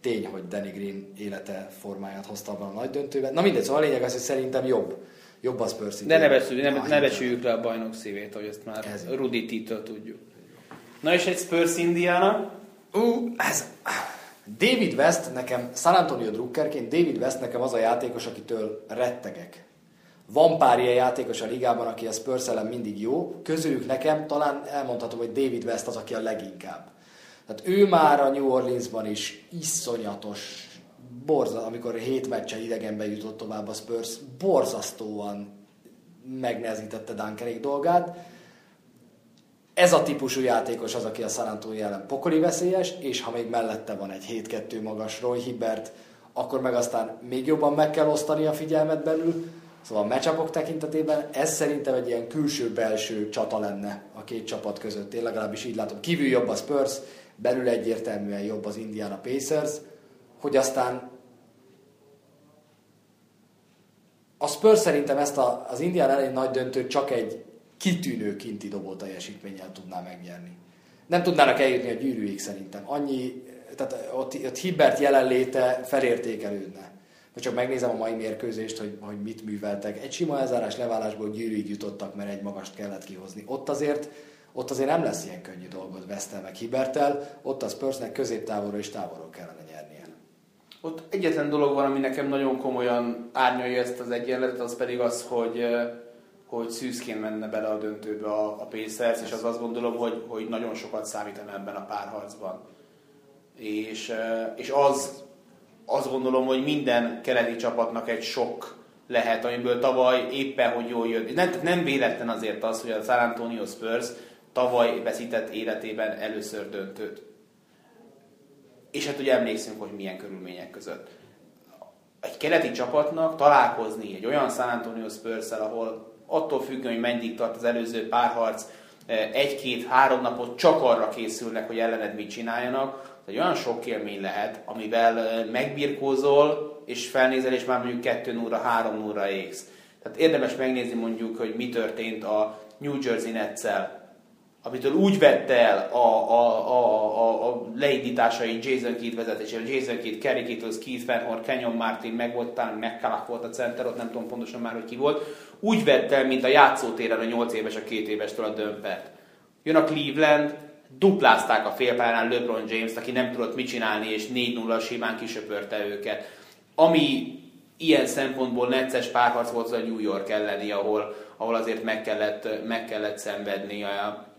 Tény, hogy Danny Green élete formáját hozta abban a nagy döntőben. Na mindegy, szóval a lényeg az, hogy szerintem jobb. Jobb az Spurs De ne, becsüljük, ne, ne becsüljük le a bajnok szívét, hogy ezt már ez Rudi Tito tudjuk. Na és egy Spurs Indiana? Ú, uh, ez... David West nekem, San Antonio Druckerként, David West nekem az a játékos, akitől rettegek. Van pár ilyen játékos a ligában, aki a Spurs ellen mindig jó, közülük nekem talán elmondhatom, hogy David West az, aki a leginkább. Tehát ő már a New Orleansban is iszonyatos, borza, amikor hét meccsen idegenbe jutott tovább a Spurs, borzasztóan megnehezítette Dunkerék dolgát. Ez a típusú játékos az, aki a San Antonio ellen pokoli veszélyes, és ha még mellette van egy 7-2 magas Roy Hibbert, akkor meg aztán még jobban meg kell osztani a figyelmet belül. Szóval a matchupok tekintetében ez szerintem egy ilyen külső-belső csata lenne a két csapat között. Én legalábbis így látom. Kívül jobb a Spurs, belül egyértelműen jobb az Indiana Pacers, hogy aztán a Spurs szerintem ezt a, az Indiana elleni nagy döntőt csak egy kitűnő kinti dobó teljesítménnyel tudná megnyerni. Nem tudnának eljutni a gyűrűig szerintem. Annyi, tehát ott, ott Hibbert jelenléte felértékelődne. Ha csak megnézem a mai mérkőzést, hogy, hogy mit műveltek. Egy sima elzárás leválásból gyűrűig jutottak, mert egy magast kellett kihozni. Ott azért, ott azért nem lesz ilyen könnyű dolgod Vesztel meg Hibertel, ott a Spursnek középtávolról és távolról kellene nyernie. Ott egyetlen dolog van, ami nekem nagyon komolyan árnyalja ezt az egyenletet, az pedig az, hogy hogy szűzként menne bele a döntőbe a, a Pacers, és az azt gondolom, hogy, hogy nagyon sokat számítana ebben a párharcban. És, és az, azt gondolom, hogy minden keleti csapatnak egy sok lehet, amiből tavaly éppen, hogy jól jött. Nem, nem véletlen azért az, hogy a San Antonio Spurs tavaly veszített életében először döntőt. És hát ugye emlékszünk, hogy milyen körülmények között. Egy keleti csapatnak találkozni egy olyan San Antonio spurs ahol attól függően, hogy mennyit tart az előző párharc, eh, egy-két-három napot csak arra készülnek, hogy ellened mit csináljanak, egy olyan sok élmény lehet, amivel eh, megbirkózol, és felnézel, és már mondjuk 2 óra, 3 óra égsz. Tehát érdemes megnézni mondjuk, hogy mi történt a New Jersey nets amitől úgy vette el a, a, a, a, a leindításai Jason Kidd vezetésére, Jason Kidd, Kerry Kittles, Keith Van Kenyon Martin, meg volt talán McCullough volt a center, ott nem tudom pontosan már, hogy ki volt, úgy vette el, mint a játszótéren a 8 éves, a 2 évestől a dömpert. Jön a Cleveland, duplázták a félpályán LeBron James-t, aki nem tudott mit csinálni, és 4-0 simán kisöpörte őket. Ami ilyen szempontból necces párharc volt az a New York elleni, ahol, ahol azért meg kellett, meg kellett szenvedni a,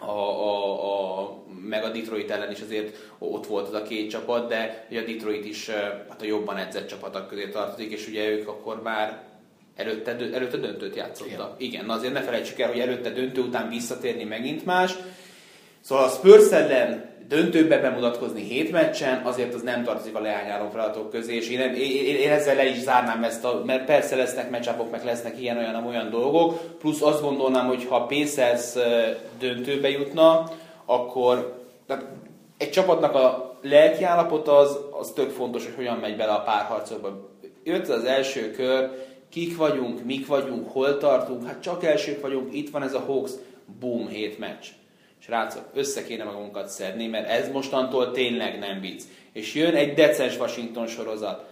a, a, a, meg a Detroit ellen is azért ott volt az a két csapat, de ugye a Detroit is hát a jobban edzett csapatok közé tartozik, és ugye ők akkor már előtte, előtte döntőt játszottak. Igen. Igen, na azért ne felejtsük el, hogy előtte döntő után visszatérni megint más. Szóval a Spurs ellen döntőbe bemutatkozni hét meccsen, azért az nem tartozik a leányáló feladatok közé, és én, én, én, ezzel le is zárnám ezt, a, mert persze lesznek meccsapok, meg lesznek ilyen-olyan olyan dolgok, plusz azt gondolnám, hogy ha Pacers döntőbe jutna, akkor tehát egy csapatnak a lelki állapota az, az tök fontos, hogy hogyan megy bele a párharcokba. Jött az első kör, kik vagyunk, mik vagyunk, hol tartunk, hát csak elsők vagyunk, itt van ez a Hawks, boom, hét meccs srácok, össze kéne magunkat szedni, mert ez mostantól tényleg nem vicc. És jön egy decens Washington sorozat.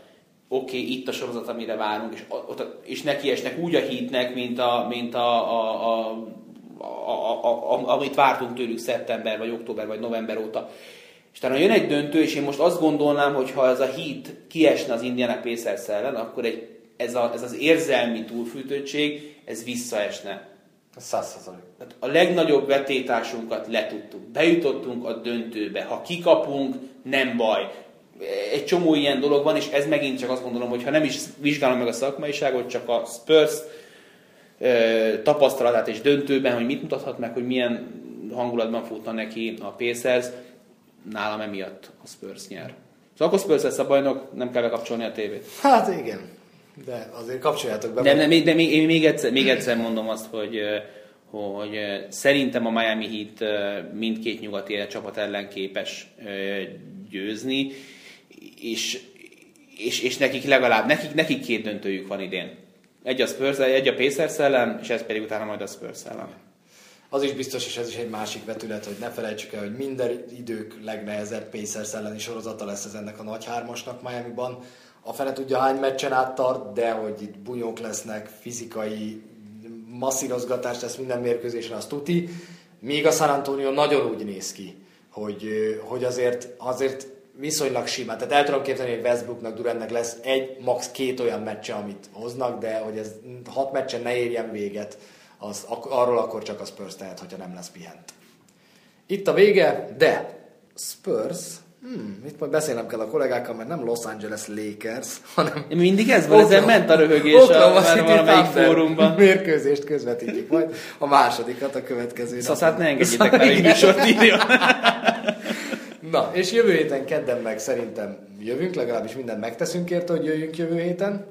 Oké, okay, itt a sorozat, amire várunk, és, és neki esnek úgy a hitnek, mint, a, mint a, a, a, a, a, a, amit vártunk tőlük szeptember, vagy október, vagy november óta. És talán jön egy döntő, és én most azt gondolnám, hogy ha ez a hit kiesne az Indiana Pacers ellen, akkor egy, ez, a, ez az érzelmi túlfűtöttség, ez visszaesne. Százszerzalék. A legnagyobb vetétásunkat letudtuk. Bejutottunk a döntőbe. Ha kikapunk, nem baj. Egy csomó ilyen dolog van, és ez megint csak azt gondolom, hogy ha nem is vizsgálom meg a szakmaiságot, csak a Spurs ö, tapasztalatát és döntőben, hogy mit mutathat meg, hogy milyen hangulatban futna neki a Pacers, nálam emiatt a Spurs nyer. Szóval akkor Spurs lesz a bajnok, nem kell bekapcsolni a tévét. Hát igen, de azért kapcsoljátok be. De, de, de még, én még egyszer, még egyszer mondom azt, hogy hogy szerintem a Miami Heat mindkét nyugati csapat ellen képes győzni, és, és, és nekik legalább, nekik, nekik két döntőjük van idén. Egy a Spurs, egy a Pacers ellen, és ez pedig utána majd a Spurs ellen. Az is biztos, és ez is egy másik vetület, hogy ne felejtsük el, hogy minden idők legnehezebb Pacers elleni sorozata lesz ez ennek a nagy hármasnak Miami-ban. A fene tudja hány meccsen áttart, de hogy itt bunyók lesznek, fizikai masszírozgatást lesz minden mérkőzésen, az tuti. Míg a San Antonio nagyon úgy néz ki, hogy, hogy azért, azért viszonylag simán. Tehát el tudom képzelni, hogy Westbrooknak, Durantnek lesz egy, max. két olyan meccse, amit hoznak, de hogy ez hat meccsen ne érjen véget, az, arról akkor csak a Spurs tehet, hogyha nem lesz pihent. Itt a vége, de Spurs Hmm, itt majd beszélnem kell a kollégákkal, mert nem Los Angeles Lakers, hanem... Mindig ez van, ezen ment a röhögés Oklahoma a, valamelyik fórumban. Mérkőzést közvetítjük majd, a másodikat a következő Szaszát ne engedjétek már, hogy műsort írjon. Na, és jövő héten kedden meg szerintem jövünk, legalábbis mindent megteszünk érte, hogy jöjjünk jövő héten.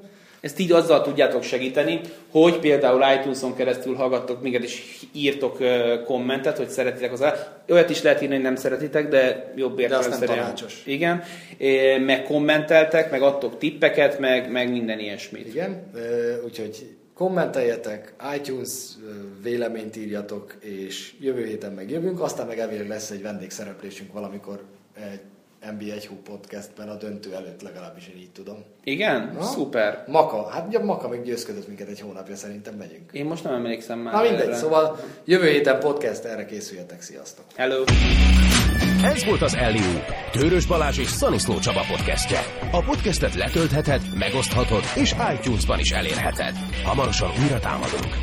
Ezt így azzal tudjátok segíteni, hogy például iTunes-on keresztül hallgattok minket, és írtok kommentet, hogy szeretitek az Olyat is lehet írni, hogy nem szeretitek, de jobb értelemszerűen. Igen. Meg kommenteltek, meg adtok tippeket, meg, meg minden ilyesmit. Igen, úgyhogy kommenteljetek, iTunes véleményt írjatok, és jövő héten megjövünk, aztán meg elvileg lesz egy vendégszereplésünk valamikor egy NB1 podcastben a döntő előtt legalábbis én így tudom. Igen? Na? Szuper. Maka, hát ugye Maka még győzködött minket egy hónapja, szerintem megyünk. Én most nem emlékszem már. Na mindegy, erre. szóval jövő héten podcast, erre készüljetek, sziasztok. Hello. Ez volt az Eliu, Tőrös Balázs és Szaniszló Csaba podcastje. A podcastet letöltheted, megoszthatod és iTunes-ban is elérheted. Hamarosan újra támadunk.